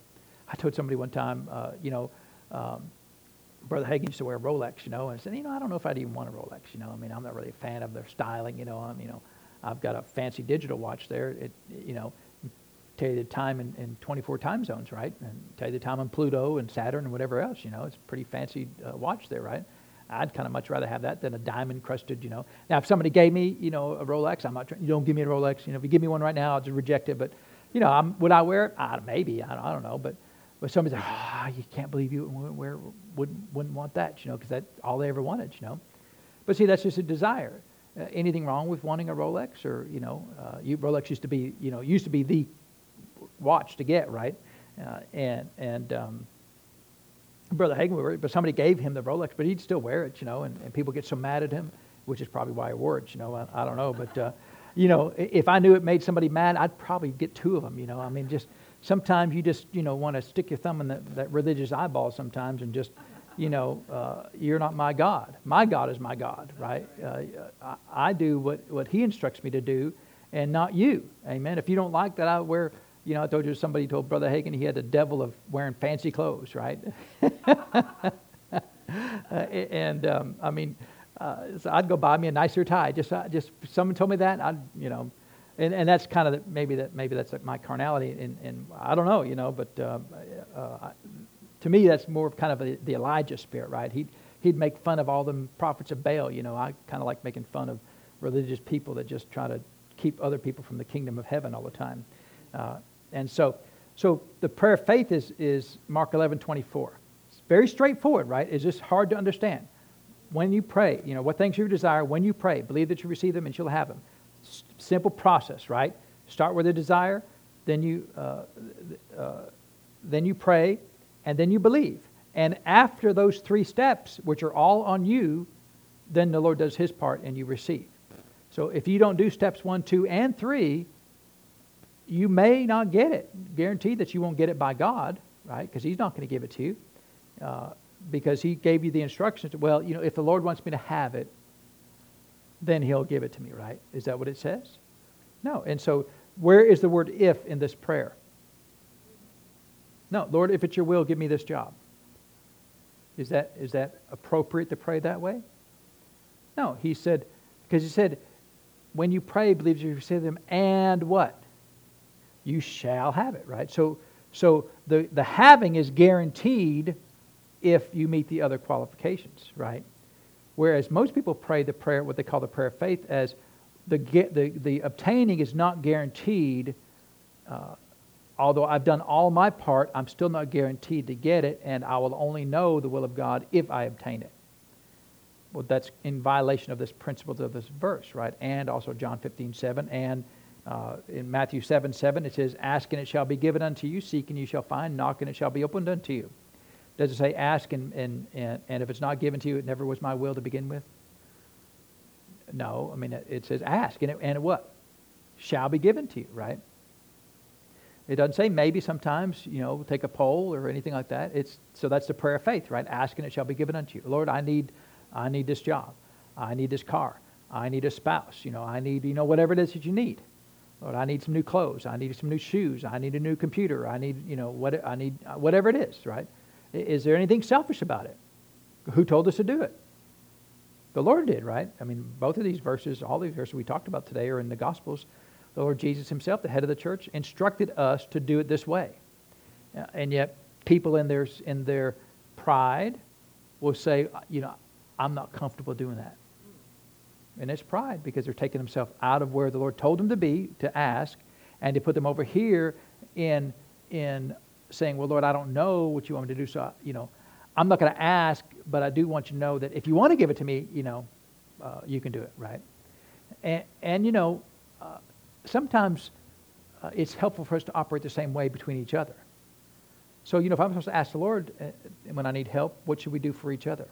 Speaker 1: I told somebody one time, uh, you know, um, Brother Hagin used to wear a Rolex, you know, and I said, you know, I don't know if I'd even want a Rolex, you know. I mean, I'm not really a fan of their styling, you know. I'm, you know, I've got a fancy digital watch there. It, you know, tell you the time in, in 24 time zones, right? And tell you the time on Pluto and Saturn and whatever else, you know. It's pretty fancy uh, watch there, right? I'd kind of much rather have that than a diamond crusted, you know. Now, if somebody gave me, you know, a Rolex, I'm not trying, you don't give me a Rolex. You know, if you give me one right now, I'll just reject it. But, you know, I'm, would I wear it? I, maybe. I don't, I don't know. But, but somebody's like, ah, oh, you can't believe you wear, wouldn't, wouldn't want that, you know, because that's all they ever wanted, you know. But see, that's just a desire. Uh, anything wrong with wanting a Rolex or, you know, uh, you, Rolex used to be, you know, used to be the watch to get, right? Uh, and, and, um, Brother Hagin would wear it, but somebody gave him the Rolex, but he'd still wear it, you know, and, and people get so mad at him, which is probably why he wore it, you know, I, I don't know. But, uh, you know, if I knew it made somebody mad, I'd probably get two of them, you know. I mean, just sometimes you just, you know, want to stick your thumb in that, that religious eyeball sometimes and just, you know, uh, you're not my God. My God is my God, right? Uh, I, I do what, what he instructs me to do and not you. Amen. If you don't like that I wear you know, I told you somebody told Brother Hagin he had the devil of wearing fancy clothes, right? *laughs* uh, and um, I mean, uh, so I'd go buy me a nicer tie. Just, uh, just someone told me that, I'd, you know, and, and that's kind of the, maybe that maybe that's like my carnality, and, and I don't know, you know, but uh, uh, to me that's more of kind of a, the Elijah spirit, right? He'd he'd make fun of all the prophets of Baal, you know. I kind of like making fun of religious people that just try to keep other people from the kingdom of heaven all the time. Uh, and so, so the prayer of faith is, is Mark 11, 24. It's very straightforward, right? It's just hard to understand. When you pray, you know, what things you desire, when you pray, believe that you receive them and you'll have them. S- simple process, right? Start with a desire, then you, uh, uh, then you pray, and then you believe. And after those three steps, which are all on you, then the Lord does his part and you receive. So if you don't do steps one, two, and three, you may not get it. Guaranteed that you won't get it by God, right? Because He's not going to give it to you. Uh, because He gave you the instructions. Well, you know, if the Lord wants me to have it, then He'll give it to me, right? Is that what it says? No. And so, where is the word if in this prayer? No, Lord, if it's your will, give me this job. Is that, is that appropriate to pray that way? No, he said, because he said, when you pray, believe you receive them, and what? you shall have it, right? So, so the, the having is guaranteed if you meet the other qualifications, right? Whereas most people pray the prayer, what they call the prayer of faith, as the, the, the obtaining is not guaranteed. Uh, although I've done all my part, I'm still not guaranteed to get it, and I will only know the will of God if I obtain it. Well, that's in violation of this principle of this verse, right? And also John 15, 7. And uh, in Matthew 7, 7, it says, Ask and it shall be given unto you, seek and you shall find, knock and it shall be opened unto you. Does it say ask and, and, and, and if it's not given to you, it never was my will to begin with? No, I mean, it, it says ask and it, and it what? Shall be given to you, right? It doesn't say maybe sometimes, you know, take a poll or anything like that. It's, so that's the prayer of faith, right? Ask and it shall be given unto you. Lord, I need I need this job. I need this car. I need a spouse. You know, I need, you know, whatever it is that you need. Lord, I need some new clothes. I need some new shoes. I need a new computer. I need, you know, what I need, uh, whatever it is, right? Is there anything selfish about it? Who told us to do it? The Lord did, right? I mean, both of these verses, all these verses we talked about today are in the Gospels. The Lord Jesus Himself, the head of the church, instructed us to do it this way. And yet, people in their in their pride will say, you know, I'm not comfortable doing that. And it's pride because they're taking themselves out of where the Lord told them to be to ask and to put them over here in, in saying, Well, Lord, I don't know what you want me to do. So, you know, I'm not going to ask, but I do want you to know that if you want to give it to me, you know, uh, you can do it, right? And, and you know, uh, sometimes uh, it's helpful for us to operate the same way between each other. So, you know, if I'm supposed to ask the Lord uh, when I need help, what should we do for each other?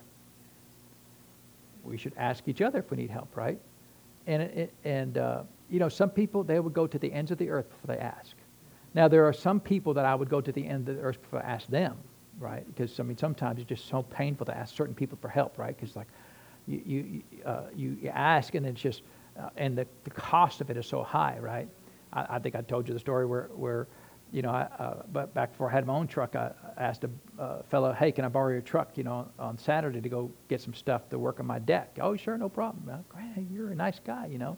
Speaker 1: we should ask each other if we need help, right? And, and uh, you know, some people, they would go to the ends of the earth before they ask. Now, there are some people that I would go to the end of the earth before I ask them, right? Because, I mean, sometimes it's just so painful to ask certain people for help, right? Because, like, you, you, uh, you, you, ask and it's just, uh, and the, the cost of it is so high, right? I, I think I told you the story where, where you know, I, uh, but back before I had my own truck, I asked a uh, fellow, "Hey, can I borrow your truck?" You know, on Saturday to go get some stuff to work on my deck. Oh, sure, no problem. Hey, you're a nice guy, you know.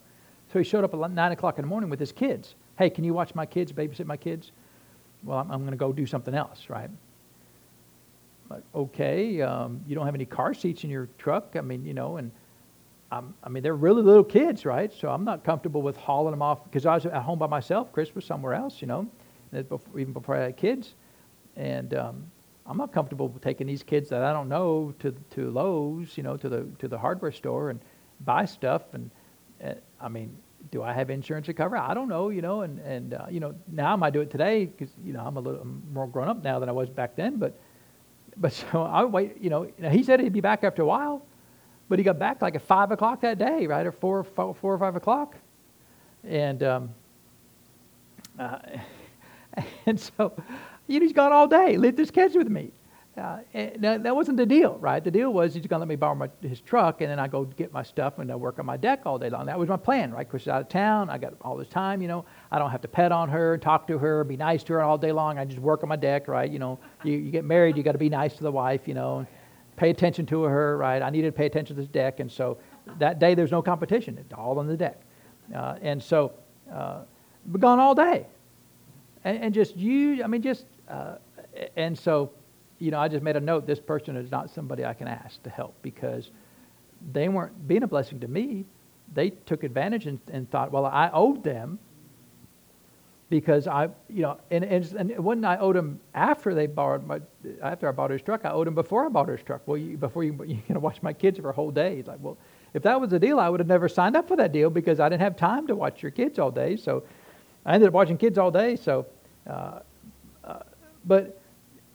Speaker 1: So he showed up at nine o'clock in the morning with his kids. Hey, can you watch my kids, babysit my kids? Well, I'm, I'm going to go do something else, right? Okay, um, you don't have any car seats in your truck. I mean, you know, and I'm, i mean, they're really little kids, right? So I'm not comfortable with hauling them off because I was at home by myself. Chris was somewhere else, you know even before I had kids. And um, I'm not comfortable taking these kids that I don't know to to Lowe's, you know, to the to the hardware store and buy stuff. And uh, I mean, do I have insurance to cover? I don't know, you know. And and uh, you know, now I might do it today because you know I'm a little I'm more grown up now than I was back then. But but *laughs* so I wait. You know, he said he'd be back after a while, but he got back like at five o'clock that day, right, or four four, four or five o'clock, and. Um, uh, *laughs* and so, you know, he's gone all day, lived his kids with me. Uh, that wasn't the deal, right? The deal was he's going to let me borrow my, his truck, and then I go get my stuff and I work on my deck all day long. That was my plan, right? Chris is out of town. I got all this time, you know. I don't have to pet on her, talk to her, be nice to her all day long. I just work on my deck, right? You know, you, you get married, you got to be nice to the wife, you know, pay attention to her, right? I needed to pay attention to this deck, and so that day there's no competition. It's all on the deck, uh, and so uh, gone all day, and, and just you, I mean, just, uh, and so, you know, I just made a note this person is not somebody I can ask to help because they weren't being a blessing to me. They took advantage and, and thought, well, I owed them because I, you know, and, and, and wasn't I owed them after they borrowed my, after I bought his truck. I owed them before I bought his truck. Well, you, before you, you're going to watch my kids for a whole day. He's like, well, if that was the deal, I would have never signed up for that deal because I didn't have time to watch your kids all day. So I ended up watching kids all day. So, uh, uh, but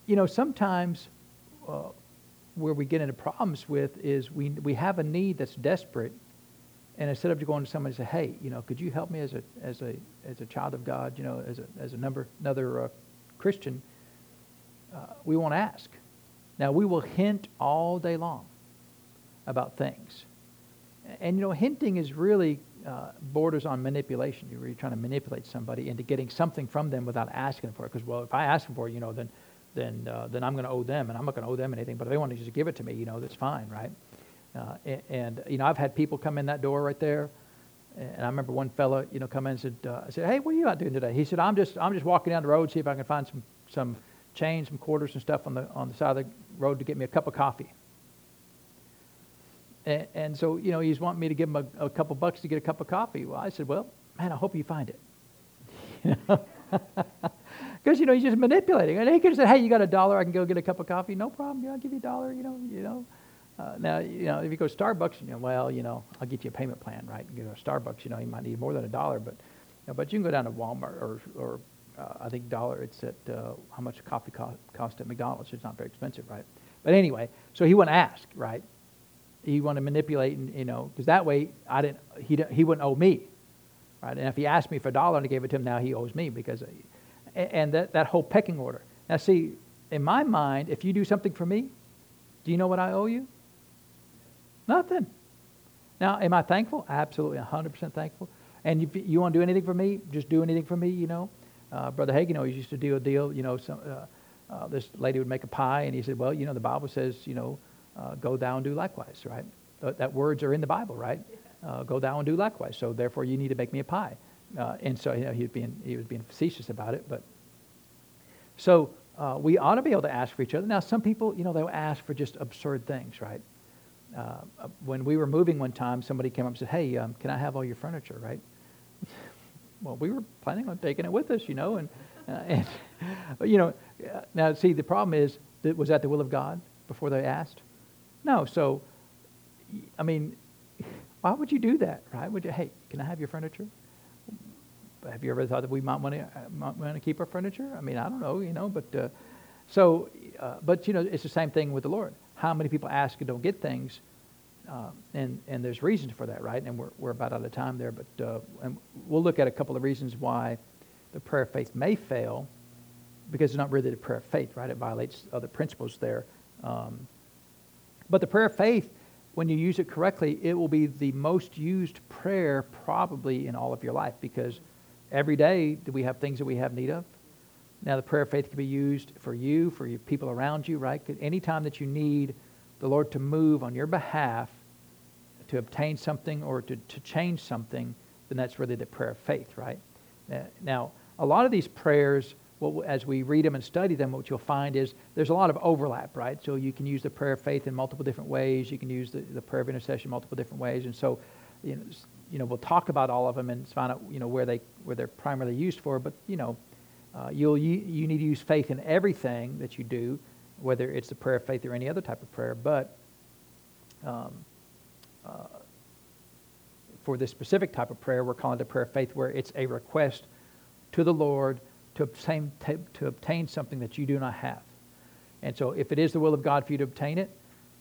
Speaker 1: you know, sometimes uh, where we get into problems with is we we have a need that's desperate, and instead of going to somebody and say, "Hey, you know, could you help me as a as a as a child of God, you know, as a as a number another uh, Christian," uh, we won't ask. Now we will hint all day long about things, and you know, hinting is really uh, borders on manipulation. You're really trying to manipulate somebody into getting something from them without asking for it. Because well, if I ask them for it, you know, then then uh, then I'm going to owe them, and I'm not going to owe them anything. But if they want to just give it to me, you know, that's fine, right? Uh, and, and, you know, I've had people come in that door right there, And I remember one fellow, you know, come in and said, uh, I said, hey, what are you out doing today? He said, I'm just, I'm just walking down the road, see if I can find some, some change, some quarters and stuff on the, on the side of the road to get me a cup of coffee. And, and so, you know, he's wanting me to give him a, a couple bucks to get a cup of coffee. Well, I said, well, man, I hope you find it. *laughs* Because, you know, he's just manipulating. And he could have said, hey, you got a dollar, I can go get a cup of coffee. No problem, you know, I'll give you a dollar, you know, you know. Uh, now, you know, if you go to Starbucks, you know, well, you know, I'll get you a payment plan, right? You go to Starbucks, you know, you might need more than a dollar, but, you know, but you can go down to Walmart or, or uh, I think dollar, it's at uh, how much coffee cost, cost at McDonald's. It's not very expensive, right? But anyway, so he wouldn't ask, right? He wanted to manipulate, and you know, because that way I didn't, he, he wouldn't owe me, right? And if he asked me for a dollar and I gave it to him, now he owes me because, and that, that whole pecking order. Now, see, in my mind, if you do something for me, do you know what I owe you? Nothing. Now, am I thankful? Absolutely, 100% thankful. And if you want to do anything for me, just do anything for me, you know. Uh, Brother Hagin always used to do a deal, you know, some, uh, uh, this lady would make a pie, and he said, well, you know, the Bible says, you know, uh, go thou and do likewise, right? that words are in the Bible, right? Uh, go thou and do likewise. So therefore, you need to make me a pie. Uh, and so, you know, he was being, he was being facetious about it, but so we ought to be able to ask for each other. Now, some people, you know, they'll ask for just absurd things, right? Uh, when we were moving one time, somebody came up and said, Hey, um, can I have all your furniture, right? *laughs* well, we were planning on taking it with us, you know, and, uh, and *laughs* you know, uh, now see, the problem is, that, was that the will of God before they asked? No, so, I mean, why would you do that, right? Would you, hey, can I have your furniture? Have you ever thought that we might want to, uh, might want to keep our furniture? I mean, I don't know, you know, but, uh, so, uh, but, you know, it's the same thing with the Lord how many people ask and don't get things. Uh, and, and there's reasons for that, right? And we're, we're about out of time there, but uh, and we'll look at a couple of reasons why the prayer of faith may fail because it's not really the prayer of faith, right? It violates other principles there. Um, but the prayer of faith, when you use it correctly, it will be the most used prayer probably in all of your life because every day do we have things that we have need of? Now, the prayer of faith can be used for you, for your people around you, right? Any time that you need the Lord to move on your behalf to obtain something or to, to change something, then that's really the prayer of faith, right? Now, a lot of these prayers, as we read them and study them, what you'll find is there's a lot of overlap, right? So you can use the prayer of faith in multiple different ways. You can use the, the prayer of intercession multiple different ways. And so, you know, you know, we'll talk about all of them and find out, you know, where, they, where they're primarily used for. But, you know, uh, you'll, you, you need to use faith in everything that you do, whether it's the prayer of faith or any other type of prayer. But um, uh, for this specific type of prayer, we're calling it a prayer of faith where it's a request to the Lord to obtain, to obtain something that you do not have. And so if it is the will of God for you to obtain it,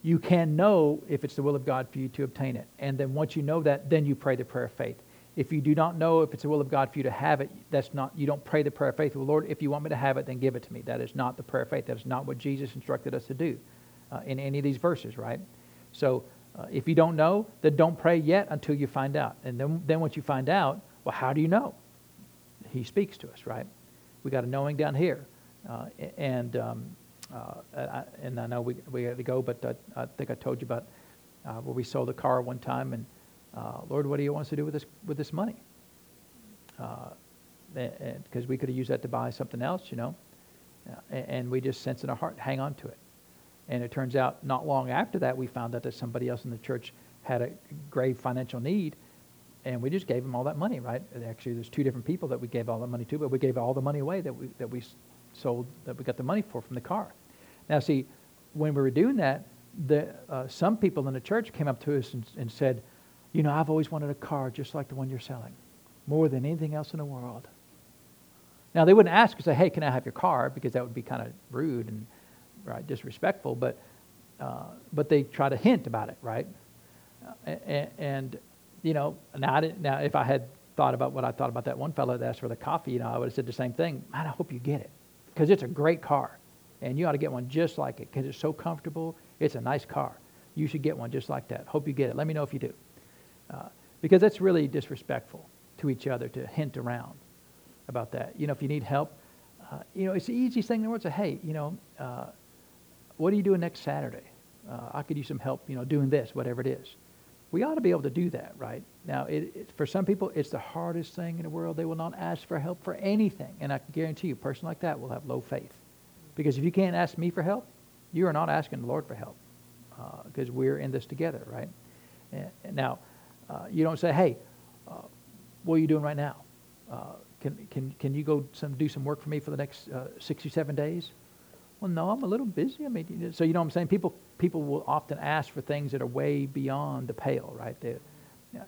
Speaker 1: you can know if it's the will of God for you to obtain it. And then once you know that, then you pray the prayer of faith. If you do not know if it's the will of God for you to have it, that's not you don't pray the prayer of faith. Well, Lord, if you want me to have it, then give it to me. That is not the prayer of faith. That is not what Jesus instructed us to do uh, in any of these verses, right? So uh, if you don't know, then don't pray yet until you find out. And then, then once you find out, well, how do you know? He speaks to us, right? We got a knowing down here, uh, and um, uh, I, and I know we we got to go, but I, I think I told you about uh, where we sold a car one time and uh, Lord, what do you want us to do with this, with this money? Because uh, we could have used that to buy something else, you know. And, and we just sense in our heart, hang on to it. And it turns out not long after that, we found out that somebody else in the church had a grave financial need, and we just gave them all that money, right? Actually, there's two different people that we gave all the money to, but we gave all the money away that we, that we sold, that we got the money for from the car. Now, see, when we were doing that, the, uh, some people in the church came up to us and, and said, you know, I've always wanted a car just like the one you're selling, more than anything else in the world. Now, they wouldn't ask and say, hey, can I have your car? Because that would be kind of rude and right, disrespectful, but, uh, but they try to hint about it, right? And, and, you know, now, now if I had thought about what I thought about that one fellow that asked for the coffee, you know, I would have said the same thing. Man, I hope you get it because it's a great car. And you ought to get one just like it because it's so comfortable. It's a nice car. You should get one just like that. Hope you get it. Let me know if you do. Uh, because that's really disrespectful to each other to hint around about that. You know, if you need help, uh, you know, it's the easiest thing in the world to say, hey, you know, uh, what are you doing next Saturday? Uh, I could use some help, you know, doing this, whatever it is. we ought to be able to do that, right? Now, it, it, for some people, it's the hardest thing in the world. They will not ask for help for anything. And I can guarantee you, a person like that will have low faith. Because if you can't ask me for help, you are not asking the Lord for help. Because uh, we're in this together, right? And, and now, uh, you don't say, hey, uh, what are you doing right now? Uh, can, can, can you go some, do some work for me for the next uh, 67 days? Well, no, I'm a little busy. I mean, so you know what I'm saying? People, people will often ask for things that are way beyond the pale, right? They,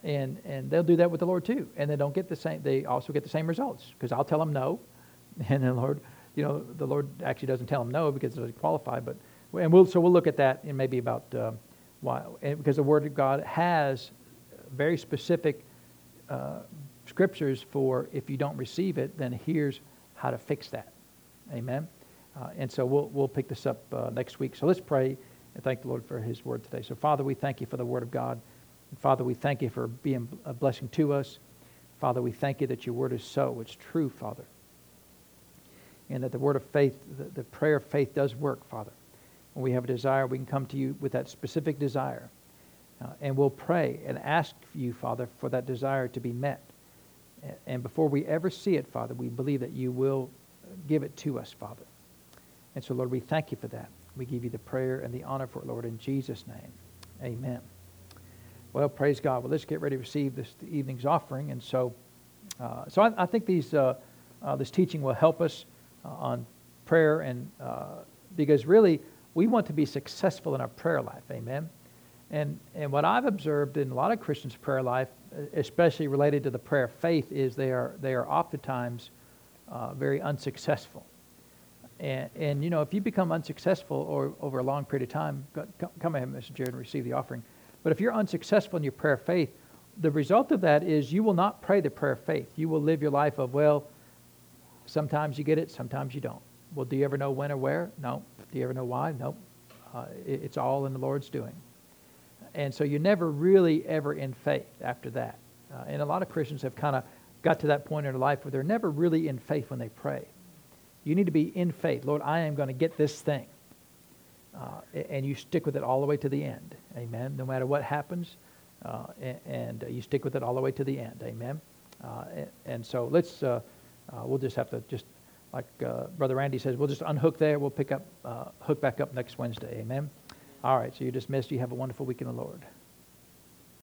Speaker 1: and, and they'll do that with the Lord too. And they don't get the same, they also get the same results because I'll tell them no. *laughs* And the Lord, you know, the Lord actually doesn't tell them no because it doesn't qualify. But, and we'll, so we'll look at that in maybe about uh, why, because the Word of God has very specific uh, scriptures for if you don't receive it, then here's how to fix that. Amen. Uh, and so we'll, we'll pick this up uh, next week. So let's pray and thank the Lord for his word today. So, Father, we thank you for the word of God. And Father, we thank you for being a blessing to us. Father, we thank you that your word is so. It's true, Father. And that the word of faith, the, the prayer of faith does work, Father. When we have a desire, we can come to you with that specific desire. Uh, and we'll pray and ask you, Father, for that desire to be met. And before we ever see it, Father, we believe that you will give it to us, Father. And so, Lord, we thank you for that. We give you the prayer and the honor for it, Lord, in Jesus' name. Amen. Well, praise God. Well, let's get ready to receive this evening's offering. And so, uh, so I, I, think these, uh, uh, this teaching will help us uh, on prayer, and because really we want to be successful in our prayer life. Amen. And and what I've observed in a lot of Christians' prayer life, especially related to the prayer of faith, is they are they are oftentimes uh, very unsuccessful. And, and, you know, if you become unsuccessful or over a long period of time, come ahead, Mr. Jared, and receive the offering. But if you're unsuccessful in your prayer of faith, the result of that is you will not pray the prayer of faith. You will live your life of, well, sometimes you get it, sometimes you don't. Well, do you ever know when or where? No. Do you ever know why? No. Uh, it, it's all in the Lord's doing. And so you're never really ever in faith after that. Uh, and a lot of Christians have kind of got to that point in their life where they're never really in faith when they pray. You need to be in faith. Lord, I am going to get this thing. Uh, and you stick with it all the way to the end. Amen. No matter what happens, uh, and, and, you stick with it all the way to the end. Amen. Uh, and, and, so let's, uh, uh, we'll just have to just, like uh, Brother Randy says, we'll just unhook there. We'll pick up, hook back up next Wednesday. Amen. All right. So you're dismissed. You have a wonderful week in the Lord.